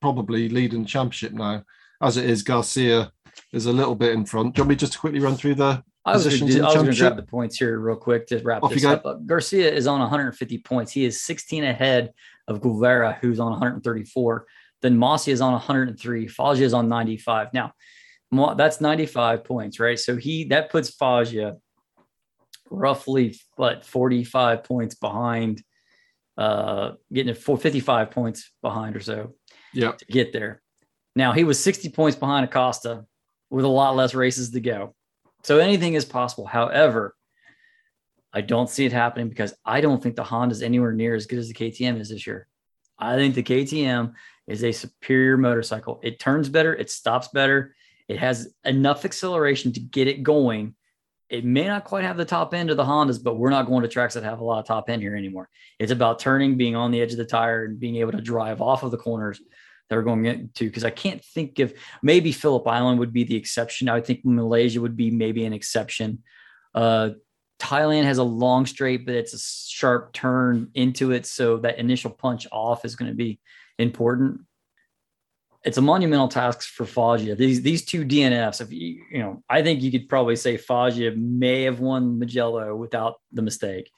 probably leading the championship now. As it is, Garcia is a little bit in front. Do you want me just to quickly run through the I was going to grab the points here real quick to wrap this up. Garcia is on 150 points. He is 16 ahead of Guevara, who's on 134. Then Mossy is on 103. Foggia is on 95. Now, that's 95 points, right? So he that puts Foggia roughly what 45 points behind, uh, getting it for 55 points behind or so. Yeah, to get there. Now he was 60 points behind Acosta with a lot less races to go. So anything is possible. However, I don't see it happening because I don't think the Honda is anywhere near as good as the KTM is this year. I think the KTM is a superior motorcycle. It turns better, it stops better, it has enough acceleration to get it going. It may not quite have the top end of the Hondas, but we're not going to tracks that have a lot of top end here anymore. It's about turning, being on the edge of the tire, and being able to drive off of the corners that we're going into because I can't think of maybe Phillip Island would be the exception. I would think Malaysia would be maybe an exception. Uh, Thailand has a long straight, but it's a sharp turn into it. So that initial punch off is going to be important. It's a monumental task for Foggia. These these two DNFs, if you you know, I think you could probably say Foggia may have won Mugello without the mistake.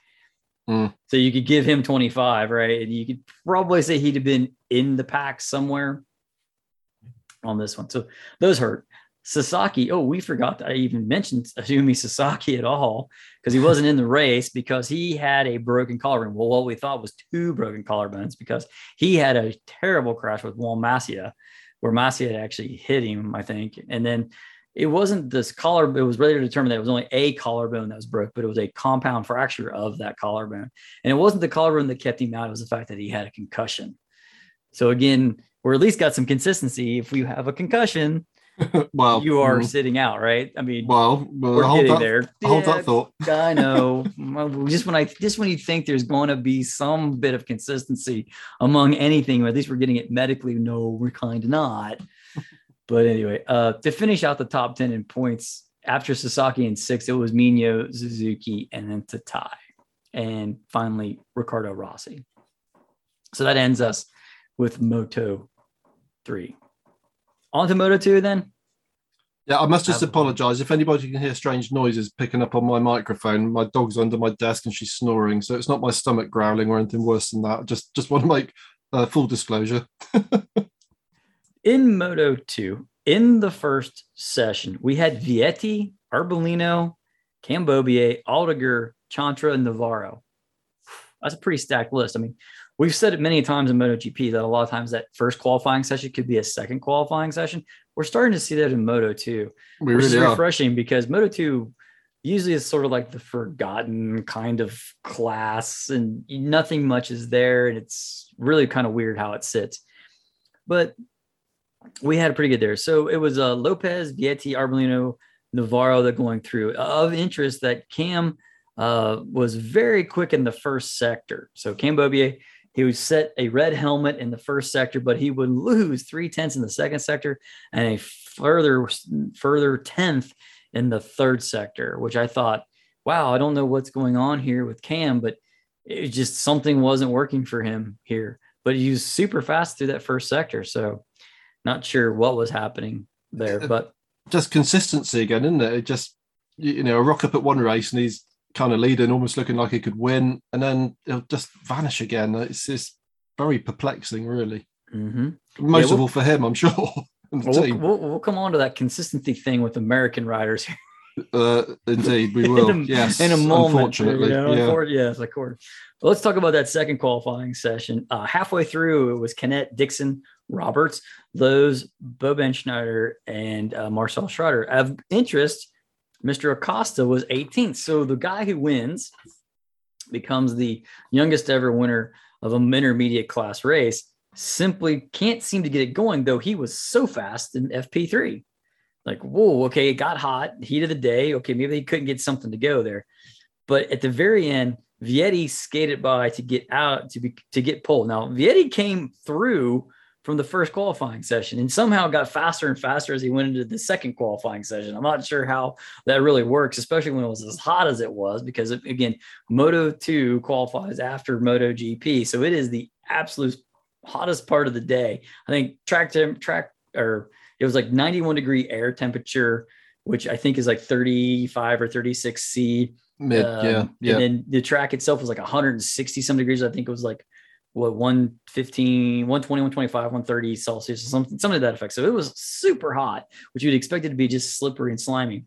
Mm. So you could give him 25, right? And you could probably say he'd have been in the pack somewhere on this one. So those hurt. Sasaki, oh, we forgot that I even mentioned Ayumu Sasaki at all because he wasn't in the race because he had a broken collarbone. Well, what we thought was two broken collarbones because he had a terrible crash with Juan Masia, where Masia actually hit him, I think. And then it wasn't this collar, it was ready to determine that it was only a collarbone that was broke, but it was a compound fracture of that collarbone. And it wasn't the collarbone that kept him out, it was the fact that he had a concussion. So again, we're at least got some consistency. If we have a concussion, well, you are mm, sitting out, right? I mean, well, well we're getting that, there. Hold yeah, that thought. I know. just when I just when you think there's going to be some bit of consistency among anything, or at least we're getting it medically. No, we're kind of not. But anyway, uh, to finish out the top 10 in points after Sasaki in six, it was Migno, Suzuki, and then Tatay. And finally, Riccardo Rossi. So that ends us with Moto 3. On to Moto 2 then. Yeah, I must just apologize. If anybody can hear strange noises picking up on my microphone, my dog's under my desk and she's snoring. So it's not my stomach growling or anything worse than that. Just just want to make uh, full disclosure. in Moto 2, in the first session, we had Vietti, Arbolino, Cam Beaubier, Aldeguer, Chantra, and Navarro. that's a pretty stacked list. I mean, we've said it many times in MotoGP that a lot of times that first qualifying session could be a second qualifying session. We're starting to see that in Moto 2. We which really is are. refreshing because Moto 2 usually is sort of like the forgotten kind of class and nothing much is there. And it's really kind of weird how it sits. But we had a pretty good there. So it was uh, Lopez, Vietti, Arbolino, Navarro that going through. Of interest that Cam uh, was very quick in the first sector. So Cam Beaubier, he would set a red helmet in the first sector, but he would lose three tenths in the second sector and a further further tenth in the third sector, which I thought, wow, I don't know what's going on here with Cam, but it just something wasn't working for him here. But he was super fast through that first sector, so not sure what was happening there, but Just consistency again, isn't it? It just you you know, a rock up at one race and he's kind of leading, almost looking like he could win, and then he'll just vanish again. It's just very perplexing, really. mhm. Most Yeah, of all for him, I'm sure. and the we'll, team. we'll, we'll come on to that consistency thing with American riders Uh, indeed, we will. in a, yes, in a moment. Unfortunately, you know, yeah. unfor- yes, of course. But let's talk about that second qualifying session. Uh, halfway through, it was Canet, Dixon, Roberts, Lowes, Bo Bendsneyder, and uh, Marcel Schrötter. Of interest, Mr. Acosta was 18th. So the guy who wins becomes the youngest ever winner of an intermediate class race. Simply can't seem to get it going, though he was so fast in FP3 like, whoa, okay, it got hot, heat of the day. Okay, maybe they couldn't get something to go there. But at the very end, Vietti skated by to get out to be to get pulled. Now Vietti came through from the first qualifying session and somehow got faster and faster as he went into the second qualifying session. I'm not sure how that really works, especially when it was as hot as it was, because again, Moto 2 qualifies after Moto GP. So it is the absolute hottest part of the day. I think track to track or it was like 91 degree air temperature, which I think is like 35 or 36 C. Mid, Um, yeah, yeah. And then the track itself was like 160 some degrees. I think it was like what 115, 120, 125, 130 Celsius something, to that effect. So it was super hot, which you'd expect it to be just slippery and slimy.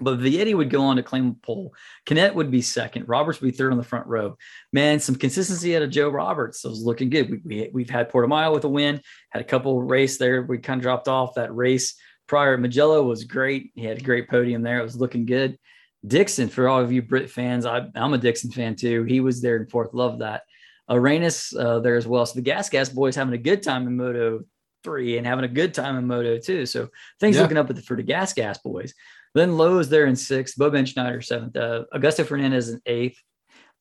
But Vietti would go on to claim pole. Canet would be second. Roberts would be third on the front row. Man, some consistency out of Joe Roberts. It was looking good. We, we, we've had Portimao with a win, had a couple race there. We kind of dropped off that race prior. Mugello was great. He had a great podium there. It was looking good. Dixon, for all of you Brit fans, I, I'm a Dixon fan too. He was there in fourth. Love that. Arenas uh, there as well. So the Gas Gas boys having a good time in Moto three and having a good time in Moto two. So things Yeah. looking up the, for the Gas Gas boys. Then Lowes there in sixth, Bo Bendsneyder seventh, uh, Augusto Fernandez in eighth,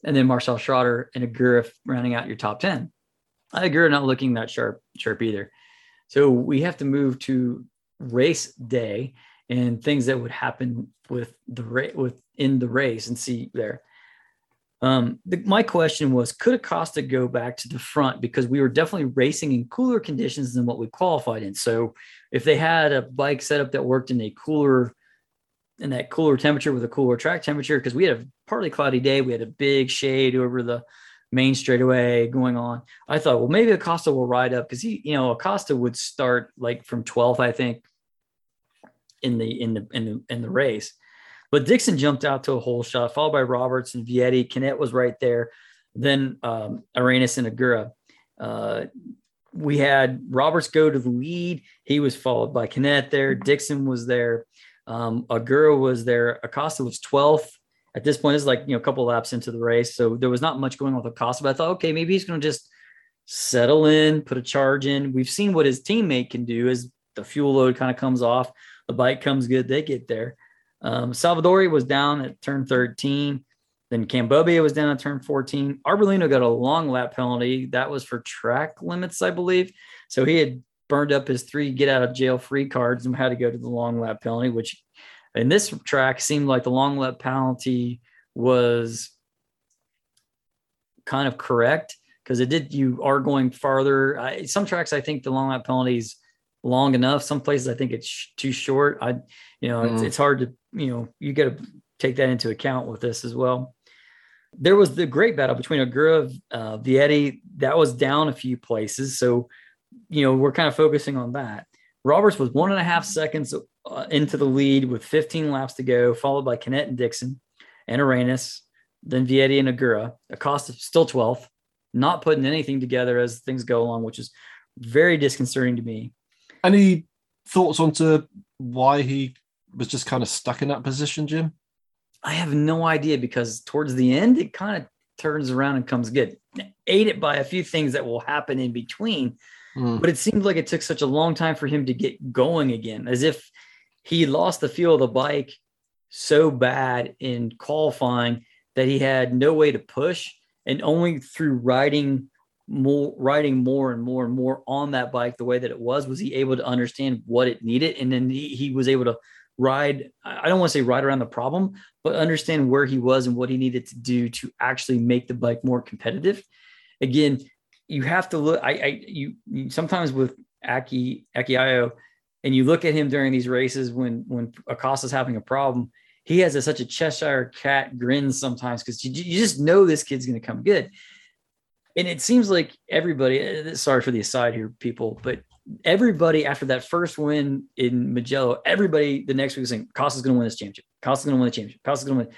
and then Marcel Schrötter and Ogura rounding out your top 10. Ogura not looking that sharp, sharp either. So we have to move to race day and things that would happen with the race within the race and see there. Um, the, my question was, could Acosta go back to the front because we were definitely racing in cooler conditions than what we qualified in. So if they had a bike setup that worked in a cooler in that cooler temperature with a cooler track temperature, because we had a partly cloudy day, we had a big shade over the main straightaway going on. I thought, well, maybe Acosta will ride up because he, you know, Acosta would start like from 12th, I think, in the in the in the in the race. But Dixon jumped out to a hole shot, followed by Roberts and Vietti. Canet was right there. Then um, Arenas and Ogura. Uh, we had Roberts go to the lead. He was followed by Canet there. Dixon was there. Um, Ogura was there. Acosta was 12th. At this point, it's like, you know, a couple laps into the race. So there was not much going on with Acosta, but I thought, okay, maybe he's going to just settle in, put a charge in. We've seen what his teammate can do as the fuel load kind of comes off. The bike comes good. They get there. Um, Salvadori was down at turn 13. Then Cam Beaubier was down at turn 14. Arbolino got a long lap penalty. That was for track limits, I believe. So he had burned up his three get out of jail free cards and had to go to the long lap penalty, which in this track seemed like the long lap penalty was kind of correct because it did you are going farther. I, some tracks I think the long lap penalty is long enough. Some places I think it's sh- too short. I you know it's, Mm. it's hard to you know you got to take that into account with this as well. There was the great battle between Ogura, uh, Vietti. That was down a few places, so you know we're kind of focusing on that. Roberts was one and a half seconds uh, into the lead with 15 laps to go, followed by Canet and Dixon and Arenas. then Vietti and Ogura. Acosta still 12th, not putting anything together as things go along, which is very disconcerting to me. Any thoughts onto why he was just kind of stuck in that position, Jim? I have no idea because towards the end, it kind of turns around and comes good. Aided by a few things that will happen in between. Mm. But it seemed like it took such a long time for him to get going again, as if he lost the feel of the bike so bad in qualifying that he had no way to push. And only through riding more riding more and more and more on that bike the way that it was was he able to understand what it needed and then he, he was able to ride i don't want to say ride around the problem but understand where he was and what he needed to do to actually make the bike more competitive. Again you have to look i, I you, sometimes with aki Aki Ajo and you look at him during these races when when acosta's having a problem he has a, such a cheshire cat grin sometimes because you, you just know this kid's going to come good. And it seems like everybody uh, sorry for the aside here people but everybody after that first win in Mugello everybody the next week was saying Costa's going to win this championship. Costa's going to win the championship. Costa's going to win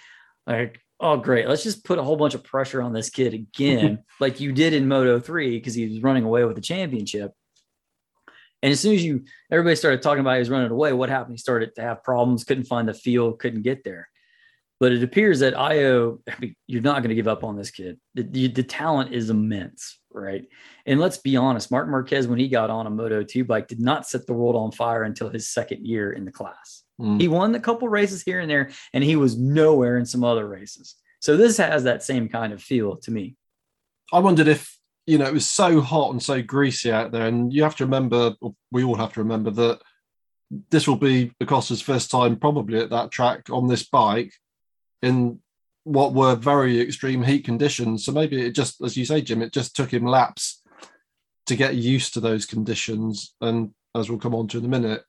like oh great. Let's just put a whole bunch of pressure on this kid again like you did in moto 3 because he was running away with the championship. And as soon as you everybody started talking about he was running away what happened? He started to have problems couldn't find the field couldn't get there but it appears that Io, I mean, you're not going to give up on this kid. The, the, the, talent is immense, right? And let's be honest, Marc Marquez, when he got on a Moto 2 bike, did not set the world on fire until his second year in the class. Mm. He won a couple races here and there, and he was nowhere in some other races. So this has that same kind of feel to me. I wondered if, you know, it was so hot and so greasy out there. And you have to remember, we all have to remember that this will be Acosta's first time probably at that track on this bike in what were very extreme heat conditions. So maybe it just, as you say, Jim, it just took him laps to get used to those conditions. And as we'll come on to in a minute,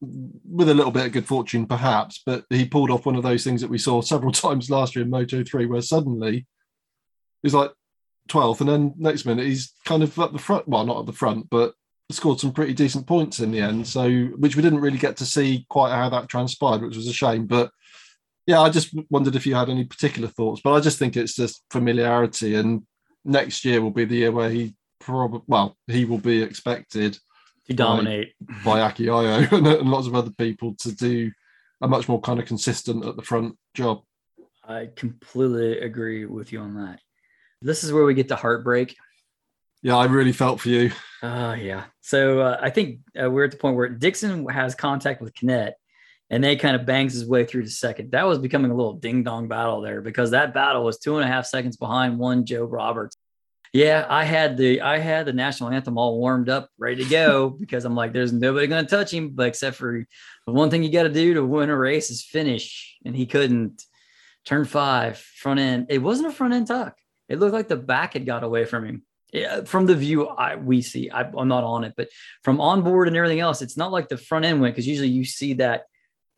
with a little bit of good fortune, perhaps, but he pulled off one of those things that we saw several times last year in Moto 3, where suddenly he's like 12th, and then next minute he's kind of at the front. Well, not at the front, but scored some pretty decent points in the end. So, which we didn't really get to see quite how that transpired, which was a shame. But yeah, I just wondered if you had any particular thoughts, but I just think it's just familiarity, and next year will be the year where he probably well he will be expected to dominate by, by Aki Ajo and, and lots of other people to do a much more kind of consistent at the front job. I completely agree with you on that. This is where we get to heartbreak. Yeah, I really felt for you. Oh, uh, yeah. So uh, I think uh, we're at the point where Dixon has contact with Canet and they kind of bangs his way through to second. That was becoming a little ding dong battle there because that battle was two and a half seconds behind one Joe Roberts. Yeah, I had the I had the national anthem all warmed up, ready to go because I'm like, there's nobody going to touch him, but except for the one thing you got to do to win a race is finish, and he couldn't. Turn five, front end. It wasn't a front end tuck. It looked like the back had got away from him. Yeah, from the view I, we see, I, I'm not on it, but from on board and everything else, it's not like the front end went because usually you see that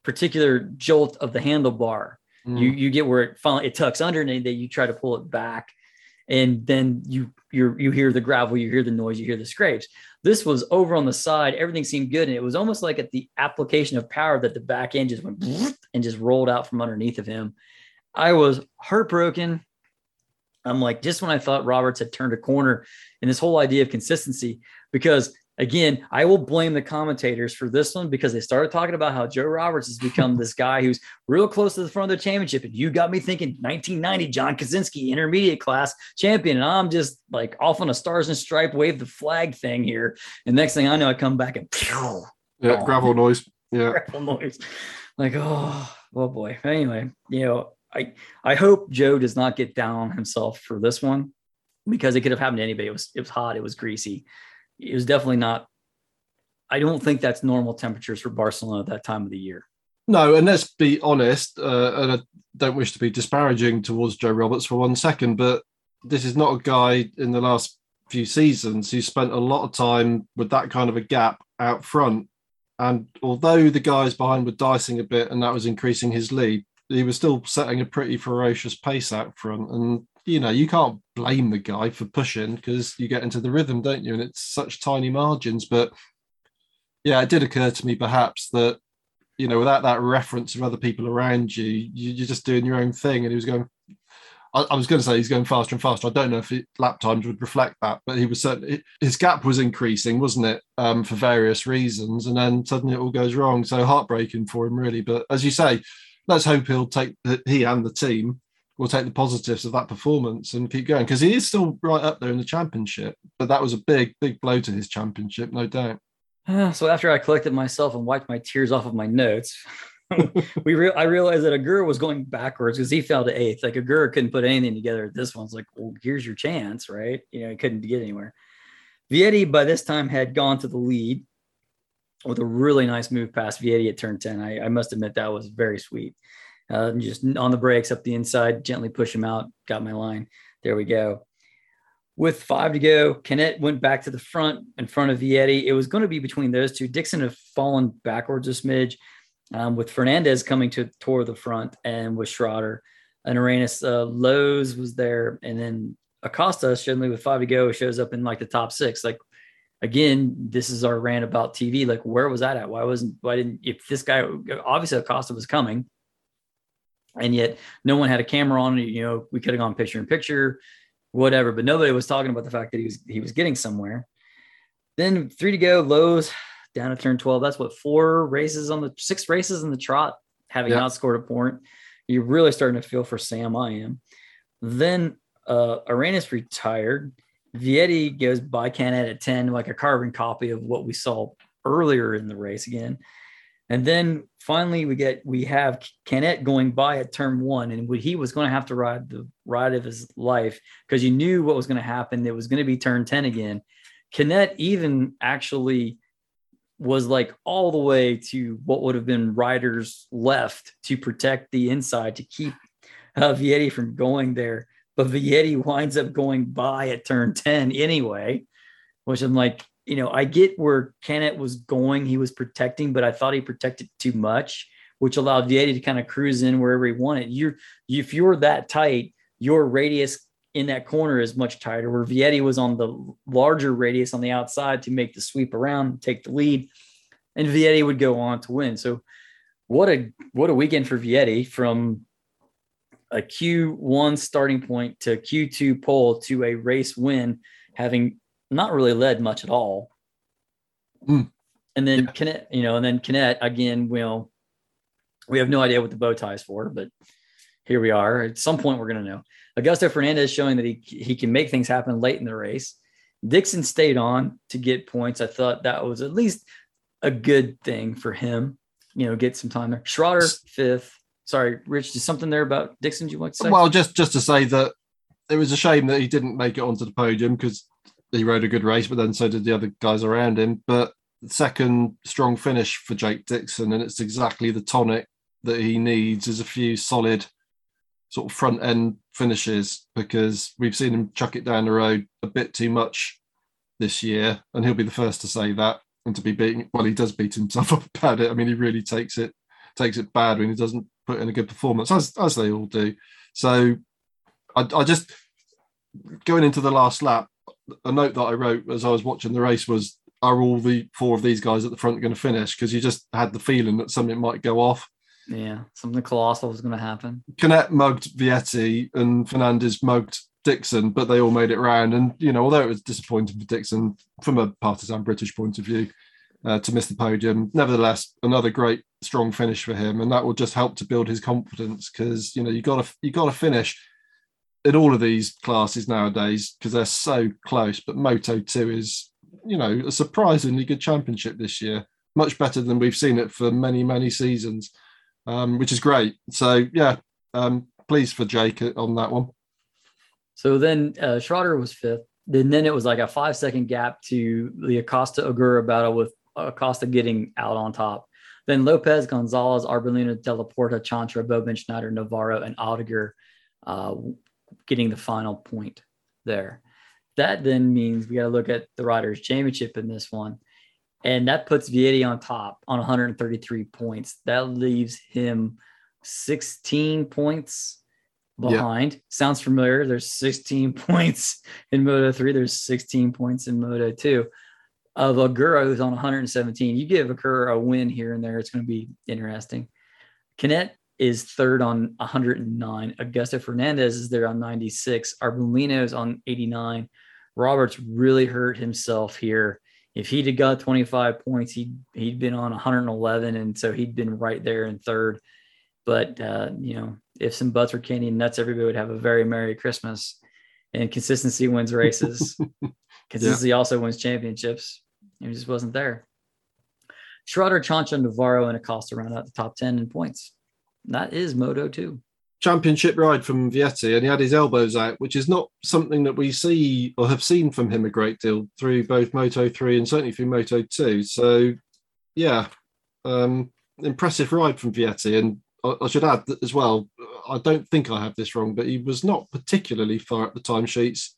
particular jolt of the handlebar. Mm. You you get where it finally it tucks under and then you try to pull it back, and then you you you hear the gravel, you hear the noise, you hear the scrapes. This was over on the side. Everything seemed good, and it was almost like at the application of power that the back end just went and just rolled out from underneath of him. I was heartbroken. I'm like, just when I thought Roberts had turned a corner in this whole idea of consistency, because again, I will blame the commentators for this one because they started talking about how Joe Roberts has become this guy who's real close to the front of the championship. And you got me thinking 1990 John Kocinski intermediate class champion. And I'm just like off on a stars and stripe wave the flag thing here. And next thing I know, I come back and pew, yeah, oh, gravel noise. Yeah. Gravel noise. Like, oh, oh boy. Anyway, you know, I I hope Joe does not get down on himself for this one because it could have happened to anybody. It was it was hot, it was greasy it was definitely not. I don't think that's normal temperatures for Barcelona at that time of the year. No, and let's be honest, uh, and I don't wish to be disparaging towards Joe Roberts for one second, but this is not a guy in the last few seasons who spent a lot of time with that kind of a gap out front. And although the guys behind were dicing a bit and that was increasing his lead, he was still setting a pretty ferocious pace out front. And you know, you can't blame the guy for pushing because you get into the rhythm, don't you? And it's such tiny margins. But yeah, it did occur to me perhaps that, you know, without that reference of other people around you, you're just doing your own thing. And he was going, I, I was going to say he's going faster and faster. I don't know if it, lap times would reflect that, but he was certainly his gap was increasing, wasn't it, um, for various reasons, and then suddenly it all goes wrong. So heartbreaking for him, really. But as you say, let's hope he'll take the, he and the team will take the positives of that performance and keep going because he is still right up there in the championship. But that was a big, big blow to his championship, no doubt. So after I collected myself and wiped my tears off of my notes, we re- I realized that Ogura was going backwards because he fell to eighth. Like Ogura couldn't put anything together. This one's like, well, here's your chance, right? You know, he couldn't get anywhere. Vietti by this time had gone to the lead with a really nice move past Vietti at turn 10. I, I must admit that was very sweet. Uh, just on the brakes up the inside, gently push him out, got my line. There we go. With five to go, Canet went back to the front in front of Vietti. It was going to be between those two. Dixon had fallen backwards a smidge um, with Fernandez coming to toward the front and with Schrötter and Arenas. Uh, Lowes was there, and then Acosta suddenly with five to go shows up in like the top six. Like again, this is our rant about TV. Like where was that at? Why wasn't why didn't if this guy obviously Acosta was coming, and yet no one had a camera on it. You know, we could have gone picture in picture, whatever, but nobody was talking about the fact that he was he was getting somewhere. Then three to go, Lowes down to turn 12. That's what four races on the six races in the trot, having not scored a point. You're really starting to feel for Sam. I am. Then uh Arenas retired. Vietti goes by Canet at 10, like a carbon copy of what we saw earlier in the race again. And then finally we get we have Canet going by at turn one, and he was going to have to ride the ride of his life because you knew what was going to happen. It was going to be turn 10 again. Canet even actually was like all the way to what would have been riders left to protect the inside to keep uh, Vietti from going there. But Vietti winds up going by at turn 10 anyway, which I'm like, you know, I get where Canet was going. He was protecting, but I thought he protected too much, which allowed Vietti to kind of cruise in wherever he wanted. You're, if you're that tight, your radius in that corner is much tighter. Where Vietti was on the larger radius on the outside to make the sweep around, take the lead, and Vietti would go on to win. So what a what a weekend for Vietti from a Q1 starting point to Q2 pole to a race win, having not really led much at all. Mm. And then yeah. Canet, you know, and then Canet again, will we have no idea what the bow tie is for, but here we are. At some point, we're going to know. Augusto Fernandez showing that he he can make things happen late in the race. Dixon stayed on to get points. I thought that was at least a good thing for him. You know, get some time there. Schrötter fifth. Sorry, Rich. Just something there about Dixon you want to say? Well, just just to say that it was a shame that he didn't make it onto the podium because he rode a good race, but then so did the other guys around him. But second strong finish for Jake Dixon, and it's exactly the tonic that he needs is a few solid sort of front end finishes because we've seen him chuck it down the road a bit too much this year, and he'll be the first to say that and to be beating. Well, he does beat himself up about it. I mean, he really takes it takes it bad when he doesn't put in a good performance, as as they all do. So, I, I just going into the last lap, a note that I wrote as I was watching the race was, "Are all the four of these guys at the front going to finish?" Because you just had the feeling that something might go off. Yeah, something colossal was going to happen. Canet mugged Vietti and Fernandez mugged Dixon, but they all made it round. And you know, although it was disappointing for Dixon from a partisan British point of view uh, to miss the podium, nevertheless, another great strong finish for him, and that will just help to build his confidence because you know you got to you got to finish in all of these classes nowadays because they're so close. But Moto Two is you know a surprisingly good championship this year, much better than we've seen it for many many seasons um, which is great. So yeah, um, pleased for Jake on that one. So then uh, Schrötter was fifth. Then then it was like a five second gap to the Acosta Ogura battle with Acosta getting out on top. Then Lopez, Gonzalez, Arbolino, Dalla Porta, Chantra, Bobin, Schneider, Navarro, and Aldeguer uh, getting the final point there. That then means we got to look at the Riders' Championship in this one and that puts Vietti on top on 133 points. That leaves him 16 points behind. Yeah. Sounds familiar. There's 16 points in Moto 3. There's 16 points in Moto 2 of Ogura who's on 117. You give Ogura a win here and there, it's going to be interesting. Canet is third on 109. Augusto Fernandez is there on 96. Arbolino is on 89. Roberts really hurt himself here. If he'd have got 25 points, he'd he'd been on 111, and so he'd been right there in third. But uh, you know, if some butts were candy and nuts, everybody would have a very merry Christmas. And consistency wins races. consistency yeah. also wins championships. It just wasn't there. Schrötter, Chantra, Navarro, and Acosta round out the top 10 in points. That is Moto 2. Championship ride from Vietti, and he had his elbows out, which is not something that we see or have seen from him a great deal through both Moto 3 and certainly through Moto 2. So, yeah, um, impressive ride from Vietti. And I, I should add as well, I don't think I have this wrong, but he was not particularly far at the timesheets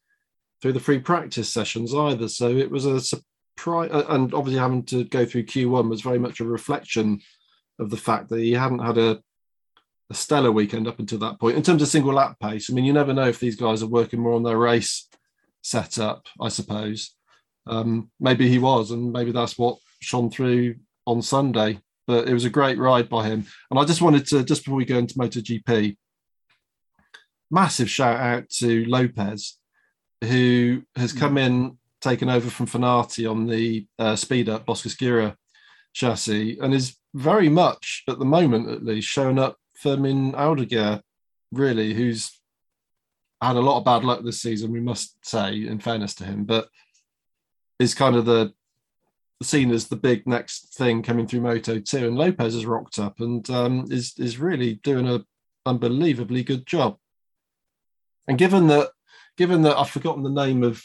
through the free practice sessions either. So it was a surprise, and obviously having to go through Q1 was very much a reflection of the fact that he hadn't had a, a stellar weekend up until that point in terms of single lap pace. I mean, you never know if these guys are working more on their race setup, I suppose. Um, maybe he was, and maybe that's what shone through on Sunday. But it was a great ride by him. And I just wanted to, just before we go into MotoGP, massive shout out to Lopez, who has come mm. in taken over from Fenati on the uh, speed up Boscoscuro chassis and is very much at the moment at least showing up Fermin Aldeguer, really, who's had a lot of bad luck this season, we must say, in fairness to him, but is kind of the seen as the big next thing coming through Moto 2. And Lopez has rocked up and um, is is really doing a unbelievably good job. And given that given that I've forgotten the name of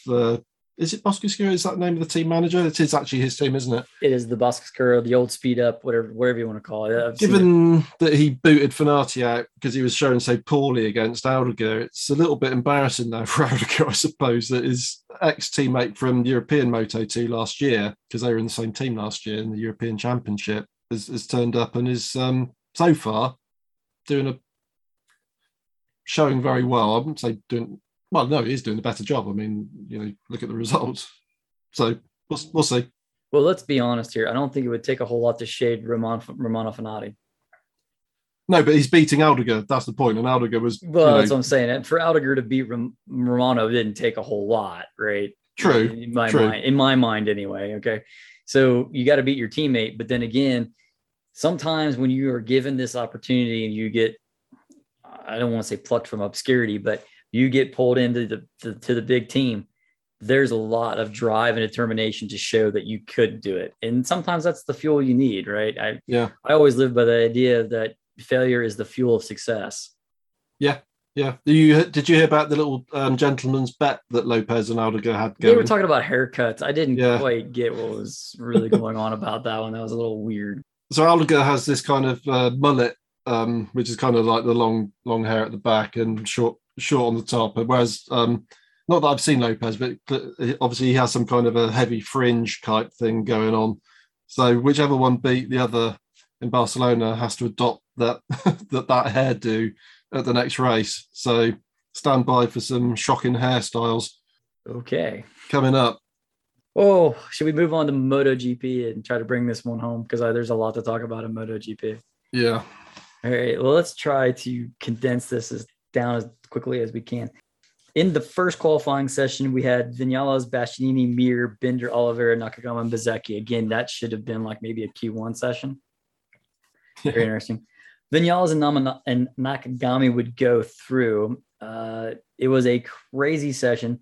is it Boscoscuro? Is that the name of the team manager? It is actually his team, isn't it? It is the Boscoscuro, the old speed up, whatever, whatever you want to call it. I've Given it. that he booted Fenati out because he was showing so poorly against Aldeguer, it's a little bit embarrassing now for Aldeguer, I suppose, that his ex teammate from European Moto 2 last year, because they were in the same team last year in the European Championship, has, has turned up and is um, so far doing a showing very well. I wouldn't say doing well, no, he's doing a better job. I mean, you know, look at the results. So we'll, we'll see. Well, let's be honest here. I don't think it would take a whole lot to shade Ramon, Romano Fenati. No, but he's beating Aldeguer. That's the point. And Aldeguer was. Well, you know, that's what I'm saying. And for Aldeguer to beat Rom- Romano didn't take a whole lot, right? True. In my true. mind, in my mind, anyway. Okay. So you got to beat your teammate. But then again, sometimes when you are given this opportunity and you get, I don't want to say plucked from obscurity, but you get pulled into the, the to the big team there's a lot of drive and determination to show that you could do it and sometimes that's the fuel you need right i yeah i always live by the idea that failure is the fuel of success yeah yeah. Did you did you hear about the little um, gentleman's bet that Lopez and Aldeguer had going? They were talking about haircuts. I didn't yeah. quite get what was really going on about that one. That was a little weird. So Aldeguer has this kind of uh, mullet, um, which is kind of like the long long hair at the back and short short on the top. Whereas, um, not that I've seen Lopez, but obviously he has some kind of a heavy fringe type thing going on. So whichever one beat the other in Barcelona has to adopt that that that hairdo at the next race. So stand by for some shocking hairstyles. Okay. Coming up. Oh, should we move on to MotoGP and try to bring this one home? Because there's a lot to talk about in MotoGP. Yeah. All right. Well, let's try to condense this as down as quickly as we can. In the first qualifying session, we had Vinales, Bastianini, Mir, Binder, Oliveira, Nakagami, and Bezzecchi. Again, that should have been like maybe a Q1 session. Very interesting. Vinales and, Nama- and Nakagami would go through. Uh, it was a crazy session.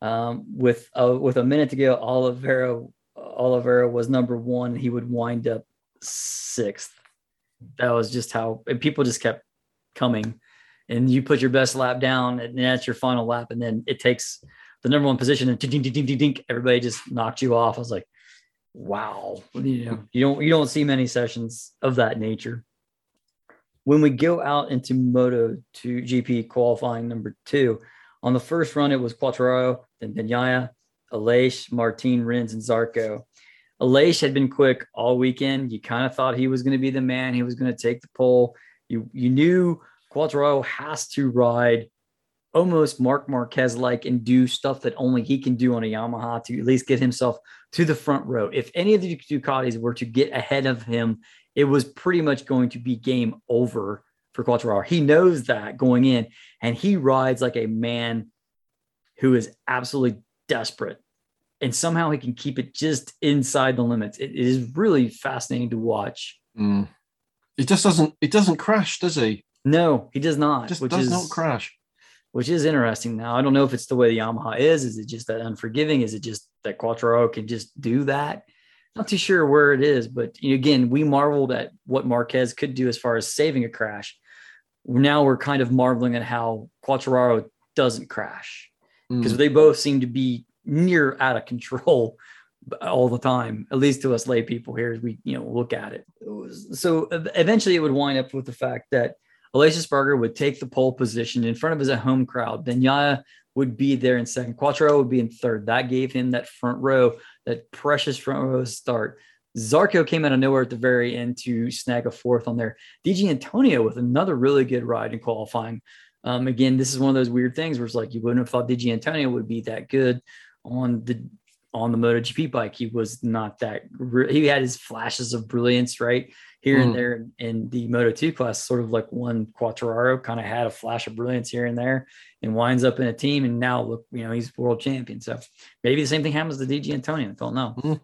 Um, with uh, with a minute to go, Oliveira Oliveira was number one. He would wind up sixth. That was just how people just kept coming and you put your best lap down and that's your final lap and then it takes the number one position and ding, ding, ding, ding, ding, everybody just knocked you off. I was like, wow, you know, you don't you don't see many sessions of that nature. When we go out into Moto to GP qualifying number two, on the first run it was Quartararo, then Bagnaia, Aleix, Martin, Rins, and Zarco. Aleix had been quick all weekend. You kind of thought he was going to be the man. He was going to take the pole. You you knew Quartararo has to ride almost Mark Marquez like and do stuff that only he can do on a Yamaha to at least get himself to the front row. If any of the Ducatis were to get ahead of him, it was pretty much going to be game over for Quartararo. He knows that going in, and he rides like a man who is absolutely desperate. And somehow he can keep it just inside the limits. it is really fascinating to watch. Mm. He just doesn't. It doesn't crash, does he? No, he does not. Just which does is, not crash. Which is interesting. Now I don't know if it's the way the Yamaha is. Is it just that unforgiving? Is it just that Quartararo can just do that? Not too sure where it is, but again, we marveled at what Marquez could do as far as saving a crash. Now we're kind of marveling at how Quartararo doesn't crash because mm. they both seem to be near out of control all the time, at least to us lay people here as we you know look at it. So eventually, it would wind up with the fact that Espargaro would take the pole position in front of his home crowd. Bagnaia would be there in second. Quartararo would be in third. That gave him that front row, that precious front row start. Zarco came out of nowhere at the very end to snag a fourth on there. Di Giannantonio with another really good ride in qualifying. Um, again, this is one of those weird things where it's like you wouldn't have thought Di Giannantonio would be that good on the on the MotoGP bike. He was not that. He had his flashes of brilliance, right here mm. and there in the Moto 2 class, sort of like one Quartararo kind of had a flash of brilliance here and there, and winds up in a team. And now look, you know, he's world champion. So maybe the same thing happens to Di Giannantonio. I don't know. Mm.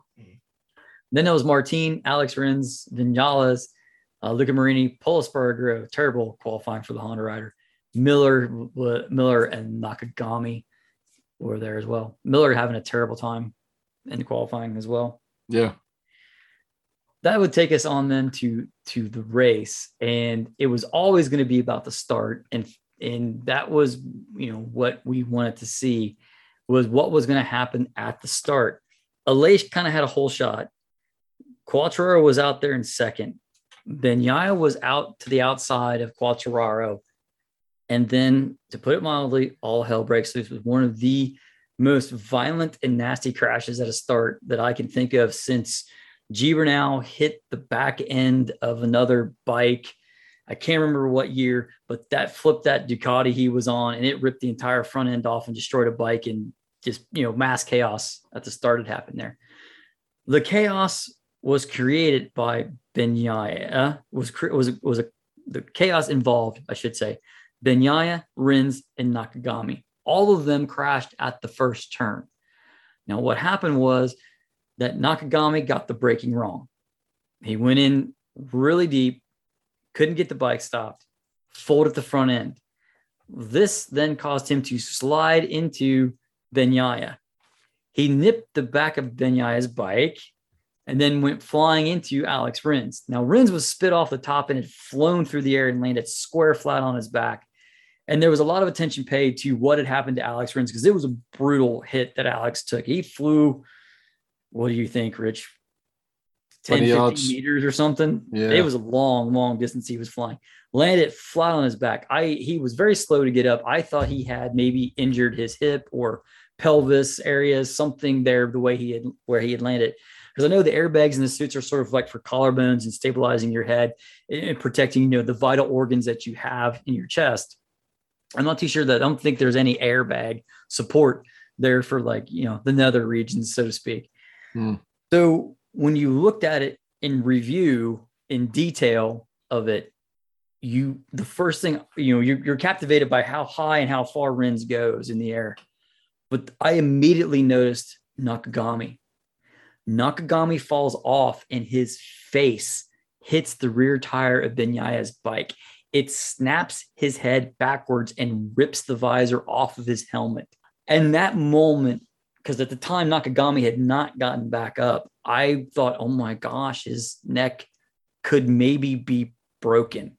Then there was Martin, Alex Rins, Vinales, uh, Luca Marini, Pol Espargaro, terrible qualifying for the Honda rider. Miller, Miller, and Nakagami were there as well. Miller having a terrible time in qualifying as well. Yeah. That would take us on then to to the race, and it was always going to be about the start, and and that was you know what we wanted to see was what was going to happen at the start. Aleix kind of had a whole shot. Quartararo was out there in second. Bagnaia was out to the outside of Quartararo. And then, to put it mildly, all hell breaks loose with one of the most violent and nasty crashes at a start that I can think of since Gibernau hit the back end of another bike. I can't remember what year, but that flipped that Ducati he was on and it ripped the entire front end off and destroyed a bike and just, you know, mass chaos at the start had happened there. The chaos was created by Bagnaia, was, was, was a, the chaos involved, I should say, Bagnaia, Rins, and Nakagami all of them crashed at the first turn. Now, what happened was that Nakagami got the braking wrong. He went in really deep, couldn't get the bike stopped, folded the front end. This then caused him to slide into Bagnaia. He nipped the back of Bagnaia's bike and then went flying into Alex Rins. Now, Rins was spit off the top and had flown through the air and landed square flat on his back. And there was a lot of attention paid to what had happened to Alex Rins because it was a brutal hit that Alex took. He flew, what do you think, Rich? 10, 15 yards. meters or something. Yeah. It was a long, long distance he was flying. Landed flat on his back. I he was very slow to get up. I thought he had maybe injured his hip or pelvis areas, something there, the way he had where he had landed. Because I know the airbags and the suits are sort of like for collarbones and stabilizing your head and protecting, you know, the vital organs that you have in your chest. I'm not too sure that I don't think there's any airbag support there for like, you know, the nether regions, so to speak. Hmm. So when you looked at it in review in detail of it, you the first thing, you know, you're, you're captivated by how high and how far Rins goes in the air. But I immediately noticed Nakagami. Nakagami falls off and his face hits the rear tire of Bagnaia's bike it snaps his head backwards and rips the visor off of his helmet. And that moment, because at the time Nakagami had not gotten back up, I thought, oh my gosh, his neck could maybe be broken.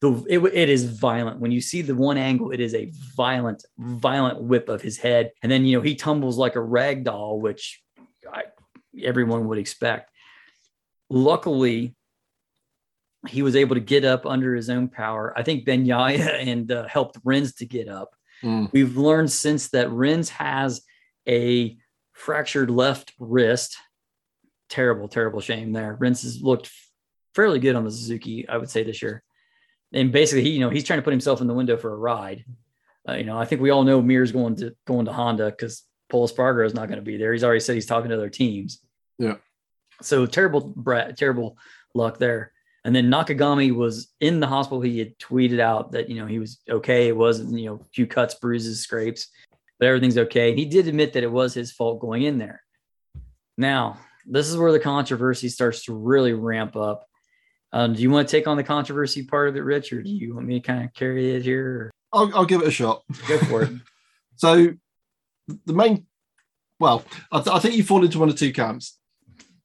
The, it, it is violent. When you see the one angle, it is a violent, violent whip of his head. And then, you know, he tumbles like a rag doll, which I, everyone would expect. Luckily, he was able to get up under his own power. I think Bagnaia and uh, helped Rins to get up. Mm. We've learned since that Rins has a fractured left wrist. Terrible, terrible shame there. Rins has looked fairly good on the Suzuki, I would say this year. And basically, he, you know, he's trying to put himself in the window for a ride. Uh, you know, I think we all know Mir's going to going to Honda because Pol Espargaro is not going to be there. He's already said he's talking to other teams. Yeah. So terrible, terrible luck there. And then Nakagami was in the hospital. He had tweeted out that, you know, he was okay. It wasn't, you know, a few cuts, bruises, scrapes, but everything's okay. He did admit that it was his fault going in there. Now, this is where the controversy starts to really ramp up. Um, do you want to take on the controversy part of it, Rich, or do you want me to kind of carry it here? I'll, I'll give it a shot. Go for it. so, the main, well, I, th- I think you fall into one of two camps.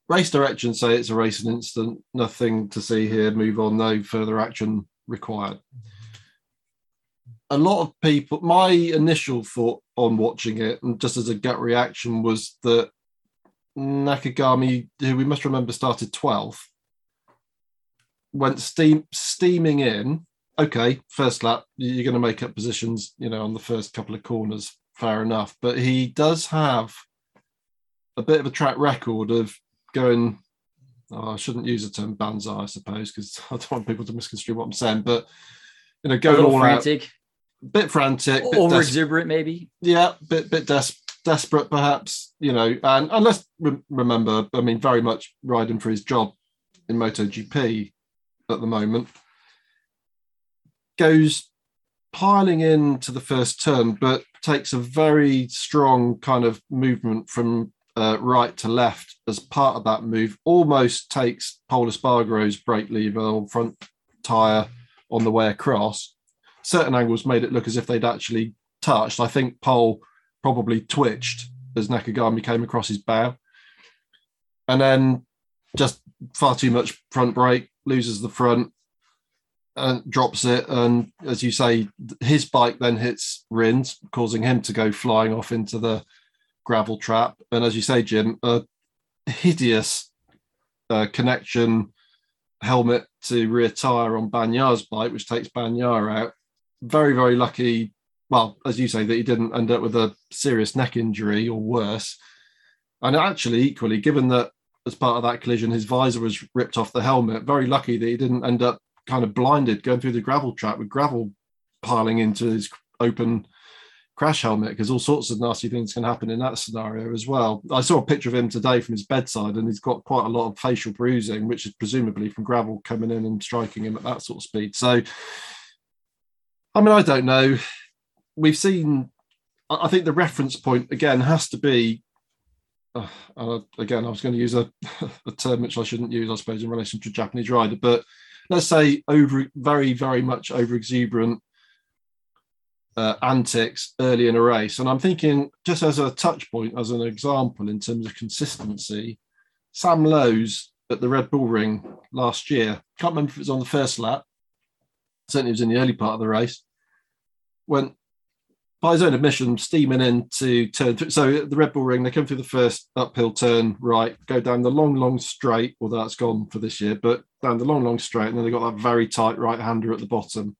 Race direction say it's a racing incident, nothing to see here, move on, no further action required. A lot of people, my initial thought on watching it, and just as a gut reaction, was that Nakagami, who we must remember started 12th, went steam steaming in. Okay, first lap, you're going to make up positions, you know, on the first couple of corners, fair enough. But he does have a bit of a track record of going. Oh, I shouldn't use the term banzai, I suppose, because I don't want people to misconstrue what I'm saying. But you know, going all frantic, out, bit frantic, bit over exuberant, maybe. Yeah, bit bit des- desperate, perhaps. You know, and and let's re- remember, I mean, very much riding for his job in MotoGP at the moment. Goes piling into the first turn, but takes a very strong kind of movement from uh, right to left as part of that move. Almost takes Pol Espargaro's brake lever or front tyre on the way across. Certain angles made it look as if they'd actually touched. I think Pol probably twitched as Nakagami came across his bow. And then just far too much front brake, loses the front and drops it. And as you say, his bike then hits Rins, causing him to go flying off into the gravel trap. And as you say, Jim, a hideous uh, connection helmet to rear tire on Bagnaia's bike, which takes Bagnar out. Very, very lucky well, as you say, that he didn't end up with a serious neck injury or worse. And actually, equally, given that as part of that collision, his visor was ripped off the helmet, very lucky that he didn't end up kind of blinded going through the gravel trap with gravel piling into his open crash helmet because all sorts of nasty things can happen in that scenario as well. I saw a picture of him today from his bedside and he's got quite a lot of facial bruising, which is presumably from gravel coming in and striking him at that sort of speed. So, I mean, I don't know we've seen. I think the reference point again has to be. Uh, uh, again, I was going to use a, a term which I shouldn't use, I suppose, in relation to Japanese rider, but let's say over very, very much over exuberant uh, antics early in a race. And I'm thinking, just as a touch point, as an example in terms of consistency, Sam Lowes at the Red Bull Ring last year, can't remember if it was on the first lap, certainly was in the early part of the race, went by his own admission, steaming into turn three. So the Red Bull Ring, they come through the first uphill turn right, go down the long, long straight. Well, that's gone for this year, but down the long, long straight, and then they got that very tight right hander at the bottom,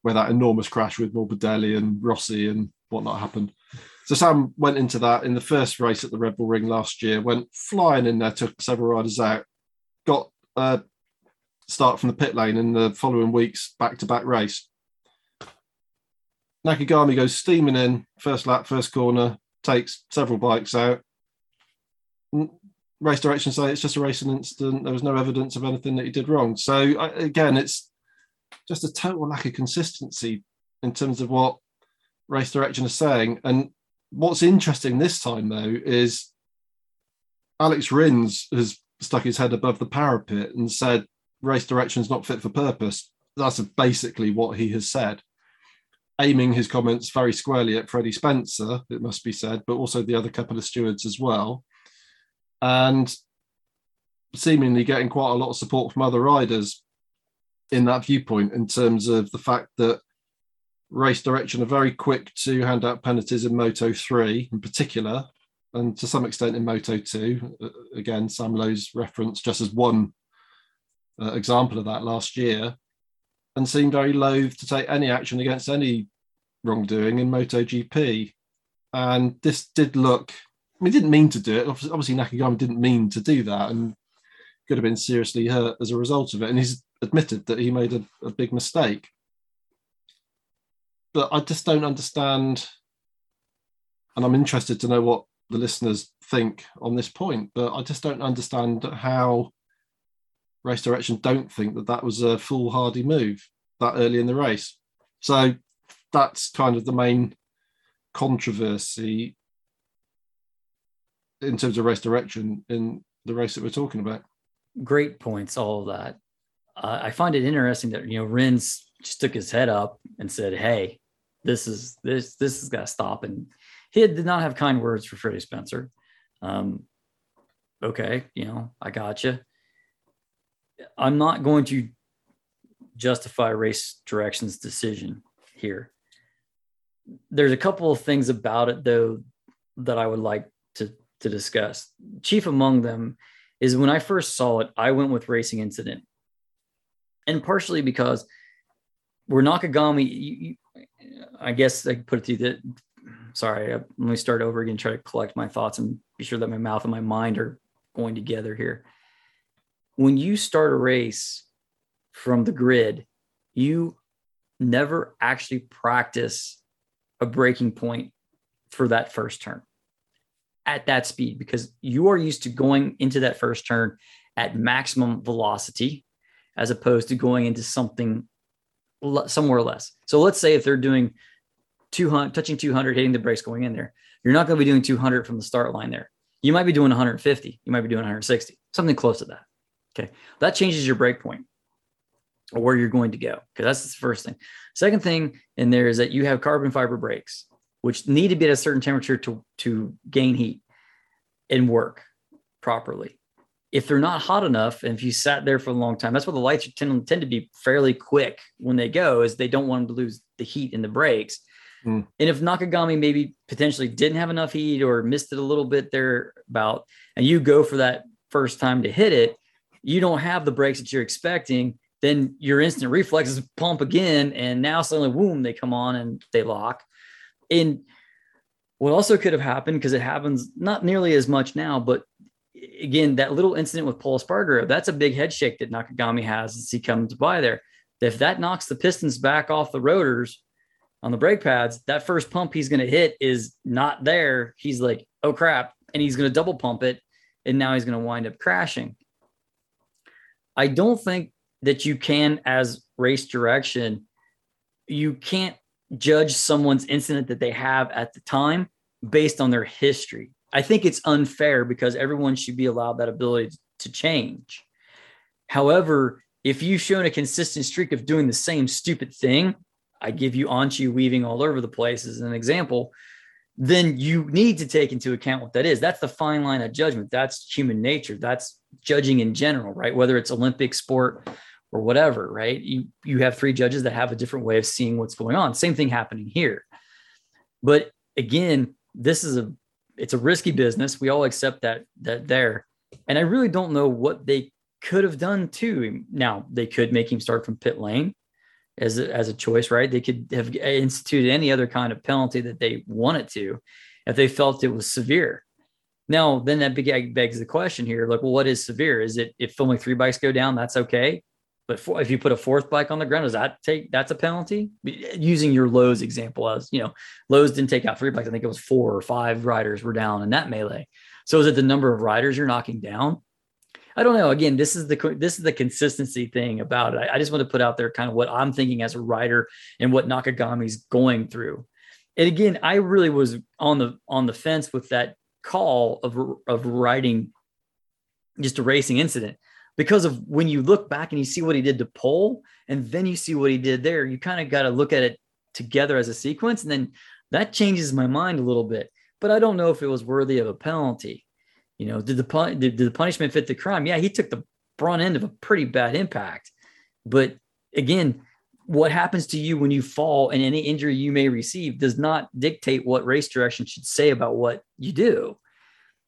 where that enormous crash with Morbidelli and Rossi and whatnot happened. So Sam went into that in the first race at the Red Bull Ring last year, went flying in there, took several riders out, got a start from the pit lane in the following weeks back to back race Nakagami goes steaming in, first lap, first corner, takes several bikes out. Race direction say it's just a racing incident. There was no evidence of anything that he did wrong. So again, it's just a total lack of consistency in terms of what race direction is saying. And what's interesting this time though is Alex Rins has stuck his head above the parapet and said race direction is not fit for purpose. That's basically what he has said aiming his comments very squarely at Freddie Spencer, it must be said, but also the other couple of stewards as well. And seemingly getting quite a lot of support from other riders in that viewpoint in terms of the fact that race direction are very quick to hand out penalties in Moto 3 in particular, and to some extent in Moto 2. Uh, again, Sam Lowes reference just as one uh, example of that last year and seemed very loath to take any action against any wrongdoing in MotoGP. And this did look, I mean, didn't mean to do it. Obviously, Nakagami didn't mean to do that and could have been seriously hurt as a result of it. And he's admitted that he made a, a big mistake. But I just don't understand. And I'm interested to know what the listeners think on this point, but I just don't understand how race direction don't think that that was a foolhardy move that early in the race. So that's kind of the main controversy in terms of race direction in the race that we're talking about. Great points, all of that. Uh, I find it interesting that you know Rins just took his head up and said, "Hey, this is this this has got to stop." And he did not have kind words for Freddie Spencer. Um, okay, you know, I got you. I'm not going to justify race direction's decision here. There's a couple of things about it though that I would like to to discuss. Chief among them is when I first saw it, I went with Racing Incident, and partially because we're Nakagami. You, you, I guess I put it to you that. Sorry, uh, let me start over again. Try to collect my thoughts and be sure that my mouth and my mind are going together here. When you start a race from the grid, you never actually practice a breaking point for that first turn at that speed because you are used to going into that first turn at maximum velocity as opposed to going into something somewhere less. So let's say if they're doing 200 touching 200 hitting the brakes going in there, you're not going to be doing 200 from the start line there. You might be doing 150, you might be doing 160, something close to that. Okay. That changes your breakpoint or where you're going to go because that's the first thing. Second thing in there is that you have carbon fiber brakes which need to be at a certain temperature to, to gain heat and work properly. If they're not hot enough, and if you sat there for a long time, that's why the lights tend, tend to be fairly quick when they go, is they don't want them to lose the heat in the brakes. Mm. And if Nakagami maybe potentially didn't have enough heat or missed it a little bit there about, and you go for that first time to hit it, you don't have the brakes that you're expecting, then your instant reflexes pump again. And now suddenly, boom, they come on and they lock. And what also could have happened, because it happens not nearly as much now, but again, that little incident with Pol Espargaro, that's a big head shake that Nakagami has as he comes by there. If that knocks the pistons back off the rotors on the brake pads, that first pump he's going to hit is not there. He's like, oh crap. And he's going to double pump it. And now he's going to wind up crashing. I don't think that you can, as race direction, you can't judge someone's incident that they have at the time based on their history. I think it's unfair because everyone should be allowed that ability to change. However, if you've shown a consistent streak of doing the same stupid thing, I give you Öncü weaving all over the place as an example, then you need to take into account what that is. That's the fine line of judgment. That's human nature. That's judging in general, right? Whether it's Olympic sport, or whatever, right? You you have three judges that have a different way of seeing what's going on. Same thing happening here. But again, this is a it's a risky business. We all accept that that there. And I really don't know what they could have done too. Now they could make him start from pit lane as a, as a choice, right? They could have instituted any other kind of penalty that they wanted to if they felt it was severe. Now, then that begs the question here: like, well, what is severe? Is it if only three bikes go down, that's okay? But for, if you put a fourth bike on the ground, does that take that's a penalty? Using your Lowes example as you know, Lowes didn't take out three bikes. I think it was four or five riders were down in that melee. So is it the number of riders you're knocking down? I don't know. Again, this is the this is the consistency thing about it. I, I just want to put out there kind of what I'm thinking as a writer and what Nakagami's going through. And again, I really was on the on the fence with that call of of writing just a racing incident because of when you look back and you see what he did to Pol, and then you see what he did there, you kind of got to look at it together as a sequence. And then that changes my mind a little bit. But I don't know if it was worthy of a penalty. You know, did the did, did the punishment fit the crime? Yeah, he took the front end of a pretty bad impact. But again, what happens to you when you fall and any injury you may receive does not dictate what race direction should say about what you do.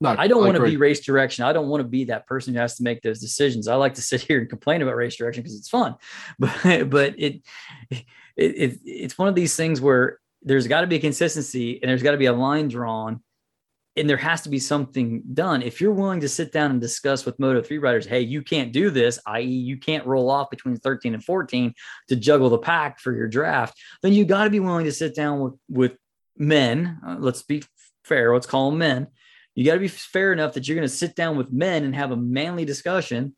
No, I don't want to be race direction. I don't want to be that person who has to make those decisions. I like to sit here and complain about race direction because it's fun, but but it, it, it it's one of these things where there's got to be consistency and there's got to be a line drawn, and there has to be something done. If you're willing to sit down and discuss with Moto three riders, hey, you can't do this, i.e., you can't roll off between 13 and 14 to juggle the pack for your draft, then you got to be willing to sit down with with men. Uh, let's be fair. Let's call them men you got to be fair enough that you're going to sit down with men and have a manly discussion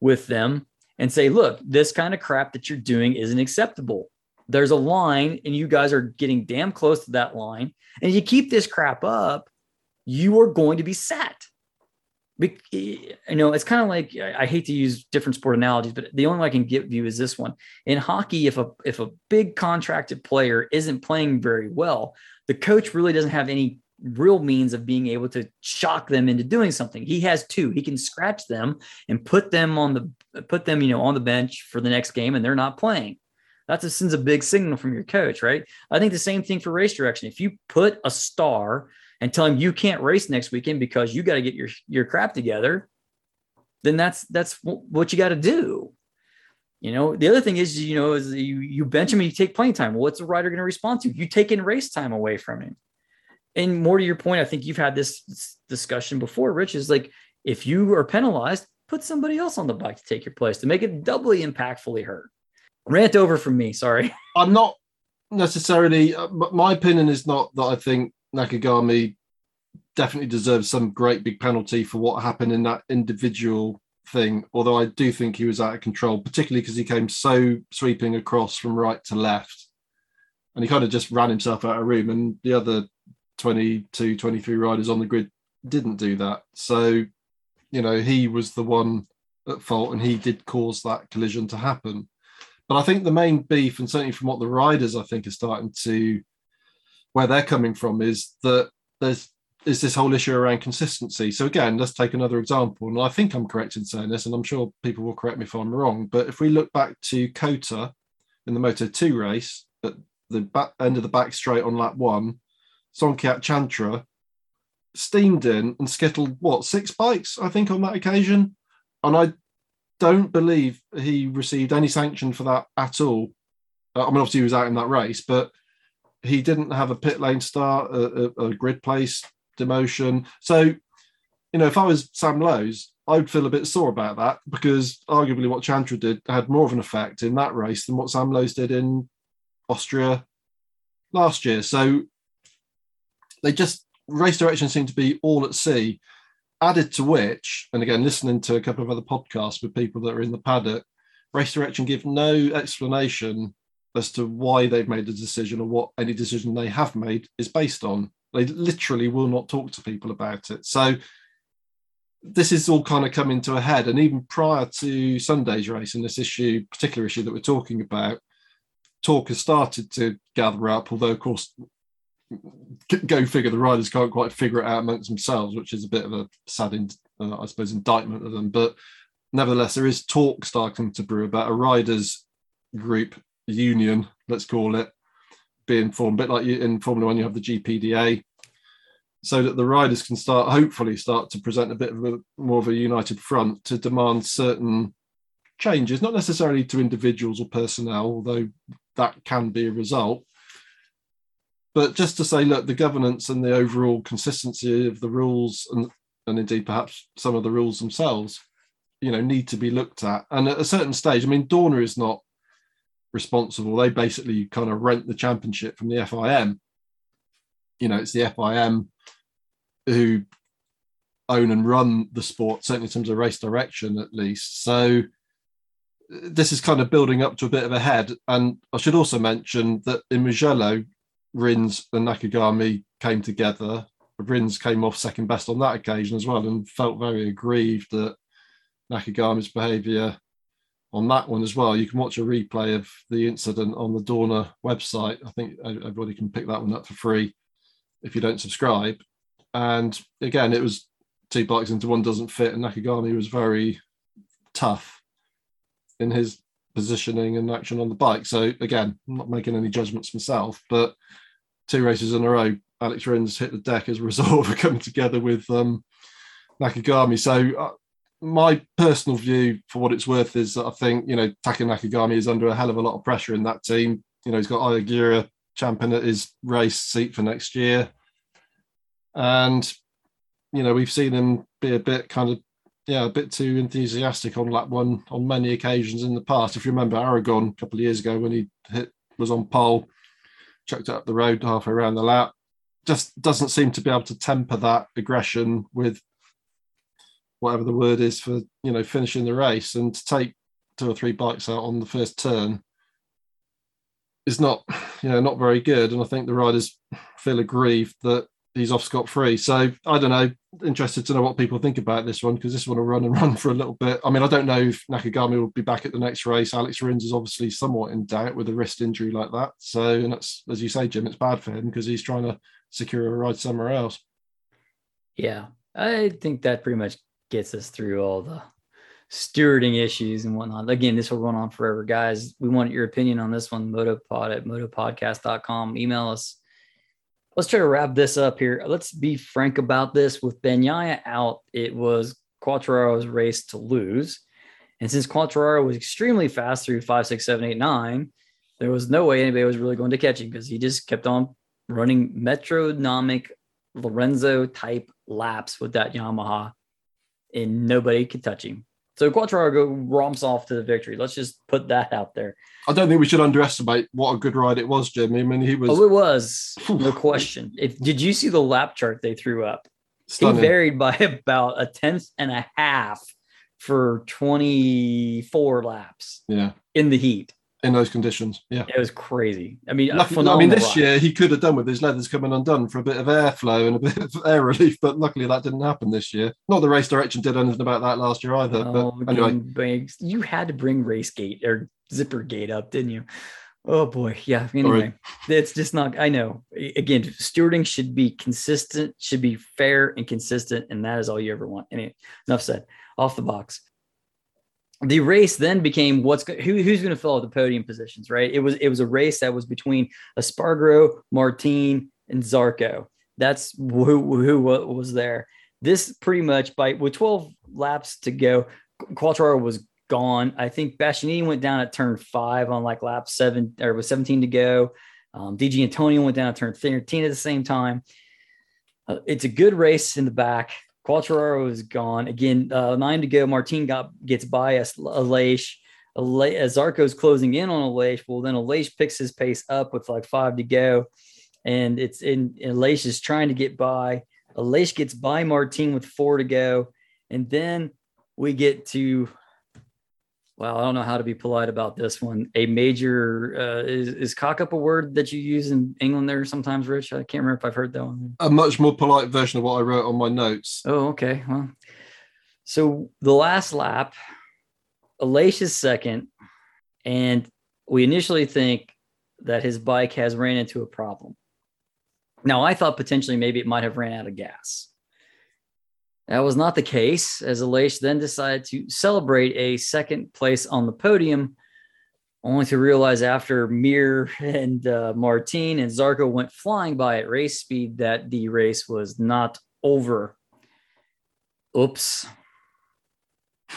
with them and say, look, this kind of crap that you're doing isn't acceptable. There's a line, and you guys are getting damn close to that line. And you keep this crap up, you are going to be set. You know, it's kind of like I hate to use different sport analogies, but the only one I can give you is this one. In hockey, if a if a big contracted player isn't playing very well, the coach really doesn't have any real means of being able to shock them into doing something. He has two. He can scratch them and put them on the put them, you know, on the bench for the next game and they're not playing. That's a sends a big signal from your coach, right? I think the same thing for race direction. If you put a star and tell him you can't race next weekend because you got to get your your crap together, then that's that's what you got to do. You know, the other thing is, you know, is you you bench him and you take playing time. Well, what's the rider going to respond to? You take in race time away from him and more to your point, I think you've had this discussion before, Rich, is like if you are penalized, put somebody else on the bike to take your place to make it doubly impactfully hurt. Rant over from me. Sorry. I'm not necessarily, uh, my opinion is not that I think Nakagami definitely deserves some great big penalty for what happened in that individual thing. Although I do think he was out of control, particularly because he came so sweeping across from right to left. And he kind of just ran himself out of room. And the other 22, 23 riders on the grid didn't do that. So, you know, he was the one at fault and he did cause that collision to happen. But I think the main beef, and certainly from what the riders I think are starting to where they're coming from, is that there's is this whole issue around consistency. So again, let's take another example. And I think I'm correct in saying this, and I'm sure people will correct me if I'm wrong. But if we look back to COTA in the Moto 2 race at the back end of the back straight on lap one, Somkiat Chantra steamed in and skittled what six bikes, I think, on that occasion. And I don't believe he received any sanction for that at all. Uh, I mean, obviously he was out in that race, but he didn't have a pit lane start, a, a, a grid place demotion. So, you know, if I was Sam Lowes, I would feel a bit sore about that because arguably what Chantra did had more of an effect in that race than what Sam Lowes did in Austria last year. So they just race direction seemed to be all at sea. Added to which, and again, listening to a couple of other podcasts with people that are in the paddock, race direction give no explanation as to why they've made a decision or what any decision they have made is based on. They literally will not talk to people about it. So this is all kind of coming to a head. And even prior to Sunday's race and this issue, particular issue that we're talking about, talk has started to gather up, although of course go figure the riders can't quite figure it out amongst themselves which is a bit of a sad in, uh, i suppose indictment of them but nevertheless there is talk starting to brew about a riders group union let's call it being formed a bit like in formula one you have the gpda so that the riders can start hopefully start to present a bit of a more of a united front to demand certain changes not necessarily to individuals or personnel although that can be a result but just to say, look, the governance and the overall consistency of the rules and, and indeed perhaps some of the rules themselves, you know, need to be looked at. And at a certain stage, I mean, Dorna is not responsible. They basically kind of rent the championship from the FIM. You know, it's the FIM who own and run the sport, certainly in terms of race direction, at least. So this is kind of building up to a bit of a head. And I should also mention that in Mugello, Rins and Nakagami came together. Rins came off second best on that occasion as well and felt very aggrieved that Nakagami's behaviour on that one as well. You can watch a replay of the incident on the Dorna website. I think everybody can pick that one up for free if you don't subscribe. And again, it was two bikes into one doesn't fit, and Nakagami was very tough in his positioning and action on the bike. So again, I'm not making any judgments myself, but two races in a row, Alex Rins hit the deck as a result of coming together with um, Nakagami. So uh, my personal view, for what it's worth, is that I think you know Taka Nakagami is under a hell of a lot of pressure in that team. You know he's got Ai Ogura champion at his race seat for next year, and you know we've seen him be a bit kind of yeah, a bit too enthusiastic on lap one on many occasions in the past. If you remember Aragon a couple of years ago when he hit was on pole, chucked it up the road halfway around the lap, just doesn't seem to be able to temper that aggression with whatever the word is for you know finishing the race, and to take two or three bikes out on the first turn is not you know not very good. And I think the riders feel aggrieved that he's off scot free. So I don't know. Interested to know what people think about this one because this one will run and run for a little bit. I mean, I don't know if Nakagami will be back at the next race. Alex Rins is obviously somewhat in doubt with a wrist injury like that. So, and that's as you say, Jim, it's bad for him because he's trying to secure a ride somewhere else. Yeah, I think that pretty much gets us through all the stewarding issues and whatnot. Again, this will run on forever, guys. We want your opinion on this one. Motopod at motopodcast.com. Email us let's try to wrap this up here. Let's be frank about this. With Bagnaia out, it was Quartararo's race to lose. And since Quartararo was extremely fast through five, six, seven, eight, nine, there was no way anybody was really going to catch him because he just kept on running metronomic Lorenzo type laps with that Yamaha, and nobody could touch him. So Quartararo romps off to the victory. Let's just put that out there. I don't think we should underestimate what a good ride it was, Jim. I mean, he was. Oh, it was no question. If did you see the lap chart they threw up? Stunning. He varied by about a tenth and a half for 24 laps. Yeah. In the heat in those conditions. Yeah, it was crazy. I mean, I mean, this ride. year he could have done with his leathers coming undone for a bit of airflow and a bit of air relief, but luckily that didn't happen this year. Not the race direction did anything about that last year either. Oh, but anyway, Banks. you had to bring race gate or zipper gate up, didn't you? Oh boy, yeah. Anyway, Sorry. it's just not. I know. Again, stewarding should be consistent, should be fair and consistent, and that is all you ever want. Anyway, enough said. Off the box the race then became what's who, who's going to fill out the podium positions, right? It was it was a race that was between Espargaro, Martin, and Zarco. That's who who was there. This pretty much by with 12 laps to go, Quartararo was gone. I think Bastianini went down at turn five on like lap seven or was 17 to go. Um, Di Giannantonio went down at turn 13 at the same time. Uh, it's a good race in the back. Quartararo is gone again. Uh, nine to go. Martin got gets by us. Aleix. As Zarco's closing in on Aleix, well, then Aleix picks his pace up with like five to go, and it's in Aleix is trying to get by. Aleix gets by Martin with four to go, and then we get to well, I don't know how to be polite about this one. A major uh, is is cock up a word that you use in England there sometimes, Rich? I can't remember if I've heard that one. A much more polite version of what I wrote on my notes. Oh, okay. Well, so the last lap, Aleix second, and we initially think that his bike has ran into a problem. Now, I thought potentially maybe it might have ran out of gas. That was not the case, as Aleix then decided to celebrate a second place on the podium, only to realize after Mir and uh, Martin and Zarco went flying by at race speed that the race was not over. Oops.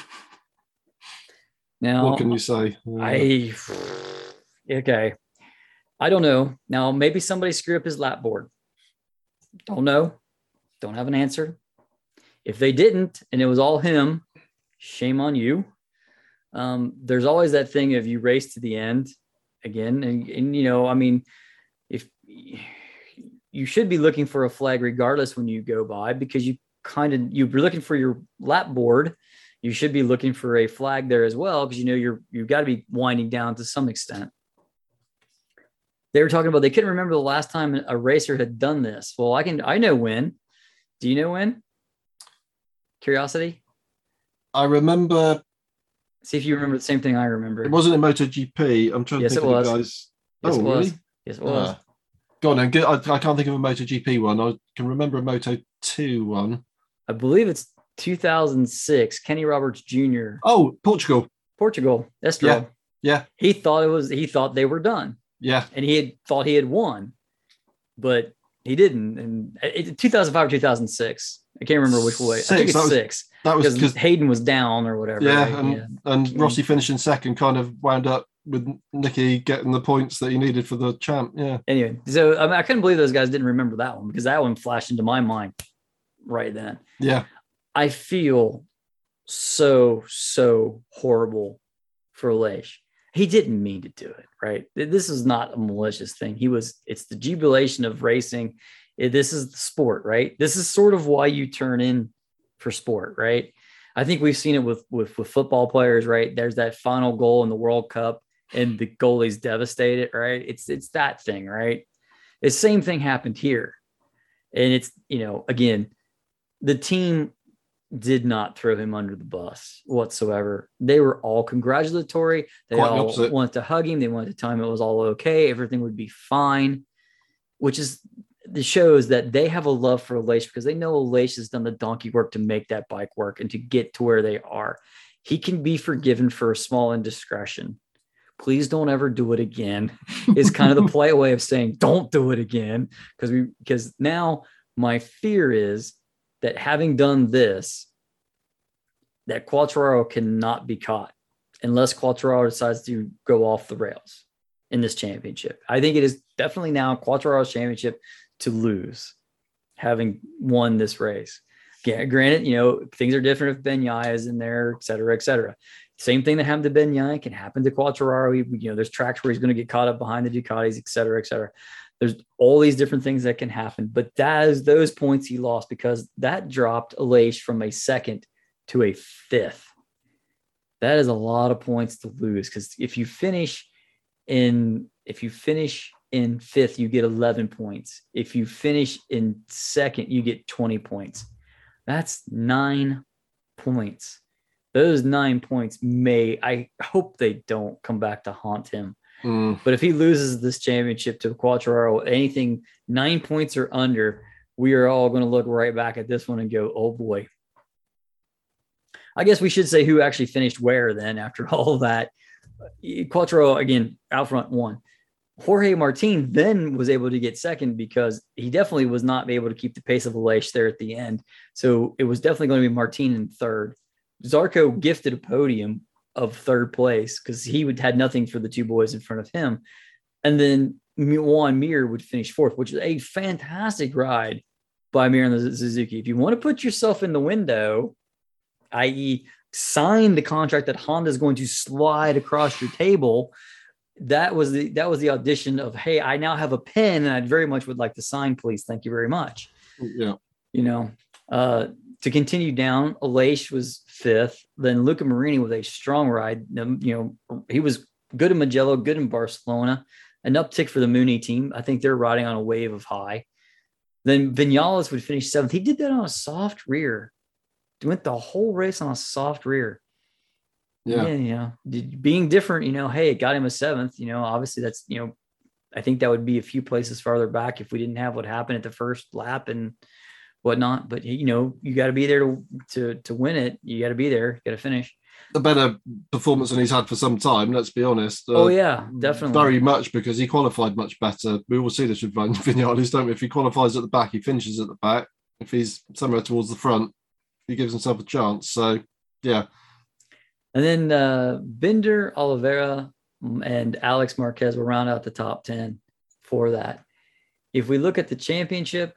Now, what can you say? I okay. I don't know. Now, maybe somebody screwed up his lap board. Don't know. Don't have an answer. If they didn't and it was all him, shame on you. Um, there's always that thing of you race to the end again. And, and, you know, I mean, if you should be looking for a flag regardless when you go by because you kind of you're looking for your lap board. You should be looking for a flag there as well because you know you're you've got to be winding down to some extent. They were talking about they couldn't remember the last time a racer had done this. Well i can i know when. Do you know when Curiosity? I remember. See if you remember the same thing I remember. It wasn't in MotoGP. I'm trying yes, to think of the guys. Yes, oh, it was. Really? Yes, it was. Uh, go on then. I, I can't think of a MotoGP one. I can remember a Moto 2 one. I believe it's 2006. Kenny Roberts Jr. Oh, Portugal. Portugal. That's Yeah. Yeah. He thought it was. He thought they were done. Yeah. And he had thought he had won, but he didn't. And uh, it, 2005 or 2006. I can't remember which way. Six. I think it's that was, six. That was because Hayden was down or whatever. Yeah, right? and, yeah. and Rossi finishing second kind of wound up with Nicky getting the points that he needed for the champ. Yeah. Anyway, so I, mean, I couldn't believe those guys didn't remember that one because that one flashed into my mind right then. Yeah. I feel so so horrible for Aleix. He didn't mean to do it, right? This is not a malicious thing. He was. It's the jubilation of racing this is the sport, right? This is sort of why you turn in for sport, right? I think we've seen it with, with with football players, right? There's that final goal in the World Cup, and the goalie's devastated, right? It's it's that thing, right? The same thing happened here, and it's you know again, the team did not throw him under the bus whatsoever. They were all congratulatory. They Quite all opposite. wanted to hug him. They wanted to tell him it was all okay. Everything would be fine, which is the shows that they have a love for Aleix because they know Aleix has done the donkey work to make that bike work and to get to where they are. He can be forgiven for a small indiscretion. Please don't ever do it again. Is kind of the play way of saying don't do it again because we because now my fear is that having done this, that Quartararo cannot be caught unless Quartararo decides to go off the rails in this championship. I think it is definitely now Quartararo's championship to lose, having won this race. Yeah, granted, you know, things are different if Bagnaia is in there, et cetera, et cetera. Same thing that happened to Bagnaia can happen to Quartararo. You know, there's tracks where he's going to get caught up behind the Ducatis, et cetera, et cetera. There's all these different things that can happen, but that is those points he lost because that dropped Aleix from a second to a fifth. That is a lot of points to lose because if you finish in if you finish in fifth, you get 11 points. If you finish in second, you get 20 points. That's nine points. Those nine points may, I hope they don't come back to haunt him. Mm. But if he loses this championship to Quartararo, anything nine points or under, we are all going to look right back at this one and go, oh boy. I guess we should say who actually finished where then after all that. Quattro, again, out front one. Jorge Martin then was able to get second because he definitely was not able to keep the pace of Aleix there at the end. So it was definitely going to be Martin in third. Zarco gifted a podium of third place because he would had nothing for the two boys in front of him. And then Juan Mir would finish fourth, which is a fantastic ride by Mir and the Suzuki. If you want to put yourself in the window, i.e., sign the contract that Honda is going to slide across your table, that was the that was the audition of hey, I now have a pen and I very much would like to sign, please. Thank you very much Yeah. you know, uh, to continue down, Aleix was fifth. Then Luca Marini with a strong ride. You know, he was good in Mugello, good in Barcelona. An uptick for the Mooney team. I think they're riding on a wave of high. Then Vinales would finish seventh. He did that on a soft rear. He went the whole race on a soft rear. Yeah. Yeah, you know, did- being different, you know, hey, it got him a seventh. You know, obviously that's, you know, I think that would be a few places farther back if we didn't have what happened at the first lap and whatnot. But you know, you got to be there to to to win it. You got to be there. You got to finish. A better performance than he's had for some time, let's be honest. Uh, oh yeah, definitely. Very much because he qualified much better. We will see this with Vin- Vinales, don't we? If he qualifies at the back, he finishes at the back. If he's somewhere towards the front, he gives himself a chance. So, yeah, And then uh, Binder, Oliveira, mm, and Alex Marquez will round out the top 10 for that. If we look at the championship,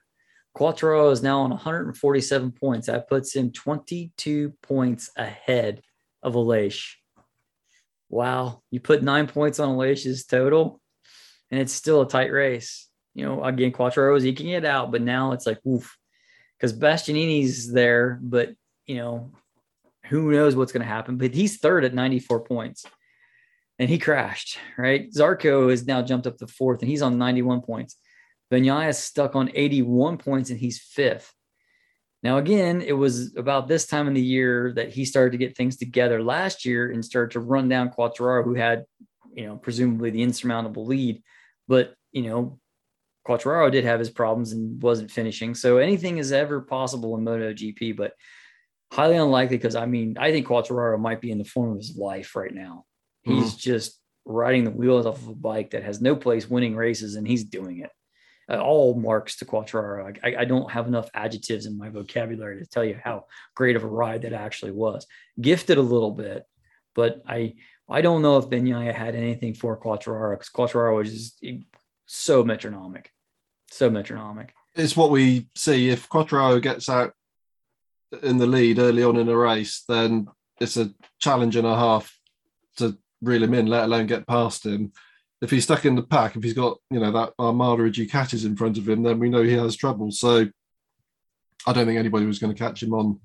Quattro is now on 147 points. That puts him 22 points ahead of Aleix. Wow. You put nine points on Aleix's total, and it's still a tight race. You know, again, Quattro is eking it out, but now it's like, oof, because Bastianini's there, but, you know, who knows what's going to happen, but he's third at 94 points and he crashed, right? Zarco has now jumped up to fourth and he's on 91 points. Bagnaia is stuck on 81 points and he's fifth. Now, again, it was about this time in the year that he started to get things together last year and started to run down Quartararo, who had, you know, presumably the insurmountable lead. But, you know, Quartararo did have his problems and wasn't finishing. So anything is ever possible in MotoGP, but highly unlikely because I mean, I think Quartararo might be in the form of his life right now. Mm-hmm. He's just riding the wheels off of a bike that has no place winning races, and he's doing it. Uh, all marks to Quartararo. I, I don't have enough adjectives in my vocabulary to tell you how great of a ride that actually was. Gifted a little bit, but I I don't know if Bagnaia had anything for Quartararo because Quartararo was just so metronomic, so metronomic. it's what we see. If Quattro gets out in the lead early on in a race, then it's a challenge and a half to reel him in, let alone get past him. If he's stuck in the pack, if he's got you know that armada of Ducatis in front of him, then we know he has trouble. So I don't think anybody was going to catch him on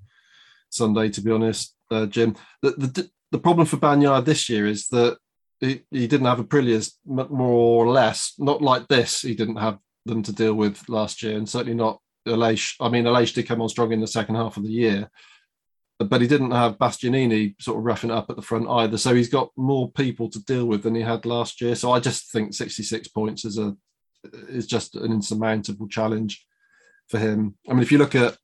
Sunday, to be honest, uh, Jim. The, the the problem for Bagnaia this year is that he, he didn't have Aprilia's more or less, not like this. He didn't have them to deal with last year, and certainly not Aleix. I mean, Aleix did come on strong in the second half of the year, but he didn't have Bastianini sort of roughing it up at the front either. So he's got more people to deal with than he had last year. So I just think 66 points is a is just an insurmountable challenge for him. I mean, if you look at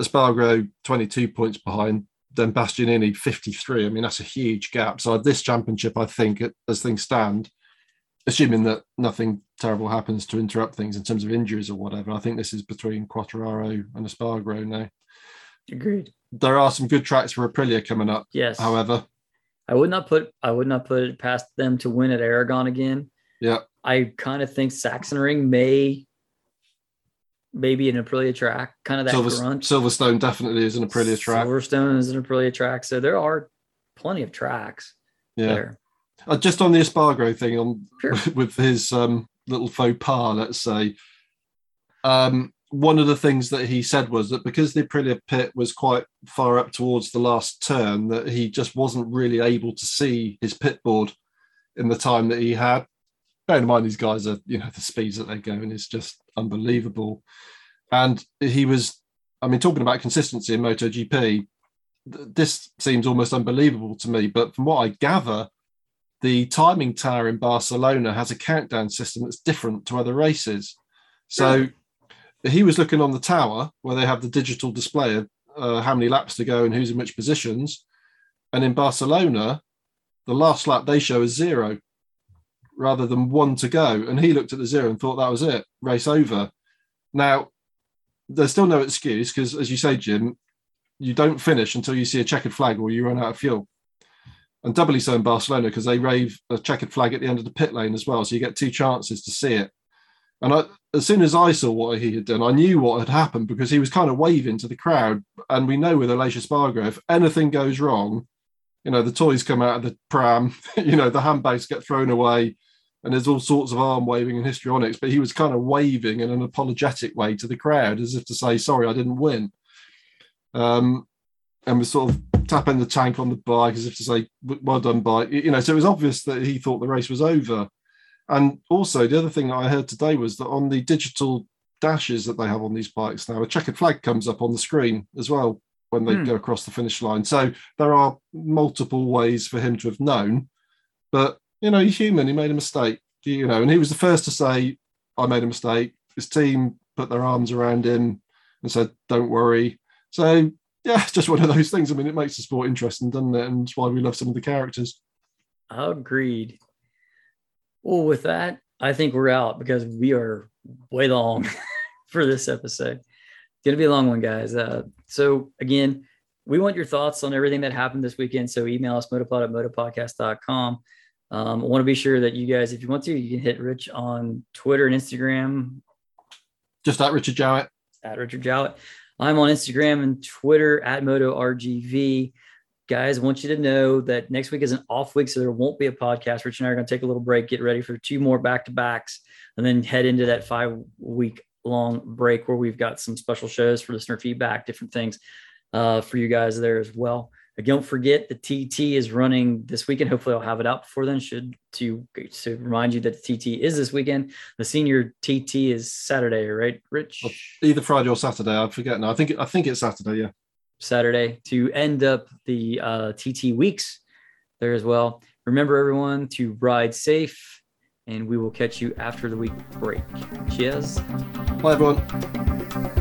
Espargaro, 22 points behind, then Bastianini 53. I mean, that's a huge gap. So this championship, I think, as things stand, assuming that nothing terrible happens to interrupt things in terms of injuries or whatever, I think this is between Quartararo and Espargaro now. Agreed. There are some good tracks for Aprilia coming up. Yes. However, I would not put I would not put it past them to win at Aragon again. Yeah. I kind of think Sachsenring may maybe an Aprilia track, kind of that Silver, grunt. Silverstone definitely is an Aprilia track. Silverstone is an Aprilia track. So there are plenty of tracks yeah. there. Uh, just on the Espargaro thing, on Sure. with his um, little faux pas, let's say. Um, one of the things that he said was that because the Aprilia pit was quite far up towards the last turn, that he just wasn't really able to see his pit board in the time that he had. Bear in mind, these guys are, you know, the speeds that they're going is just unbelievable. And he was, I mean, talking about consistency in MotoGP, th- this seems almost unbelievable to me. But from what I gather, the timing tower in Barcelona has a countdown system that's different to other races. So hmm. He was looking on the tower where they have the digital display of uh, how many laps to go and who's in which positions. And in Barcelona, the last lap they show is zero rather than one to go. And he looked at the zero and thought that was it, race over. Now, there's still no excuse because, as you say, Jim, you don't finish until you see a checkered flag or you run out of fuel. And doubly so in Barcelona because they rave a checkered flag at the end of the pit lane as well. So you get two chances to see it. And I, as soon as I saw what he had done, I knew what had happened because he was kind of waving to the crowd. And we know with Aleix Espargaro, if anything goes wrong, you know, the toys come out of the pram, you know, the handbags get thrown away, and there's all sorts of arm waving and histrionics. But he was kind of waving in an apologetic way to the crowd as if to say, sorry, I didn't win. Um, and was sort of tapping the tank on the bike as if to say, well done, bike. You know, so it was obvious that he thought the race was over. And also, the other thing that I heard today was that on the digital dashes that they have on these bikes now, a checkered flag comes up on the screen as well when they Hmm. go across the finish line. So there are multiple ways for him to have known. But, you know, he's human. He made a mistake, you know, and he was the first to say, I made a mistake. His team put their arms around him and said, don't worry. So, yeah, it's just one of those things. I mean, it makes the sport interesting, doesn't it? And it's why we love some of the characters. Agreed. Well, with that, I think we're out because we are way long for this episode. It's gonna be a long one, guys. Uh, so again, we want your thoughts on everything that happened this weekend. So email us motopod at motopodcast.com. Um, I want to be sure that you guys, if you want to, you can hit Rich on Twitter and Instagram Just at Richard Jowett. at Richard Jowett. I'm on Instagram and Twitter at MotoRGV. Guys, I want you to know that next week is an off week, so there won't be a podcast. Rich and I are going to take a little break, get ready for two more back to backs, and then head into that five week long break where we've got some special shows for listener feedback, different things uh, for you guys there as well. Don't forget the TT is running this weekend. Hopefully, I'll have it out before then. Should to to remind you that the TT is this weekend. The senior TT is Saturday, right, Rich? Either Friday or Saturday. I forget now. I think I think it's Saturday, yeah. Saturday to end up the uh, TT weeks there as well. Remember, everyone, to ride safe, and we will catch you after the week break. Cheers. Bye everyone.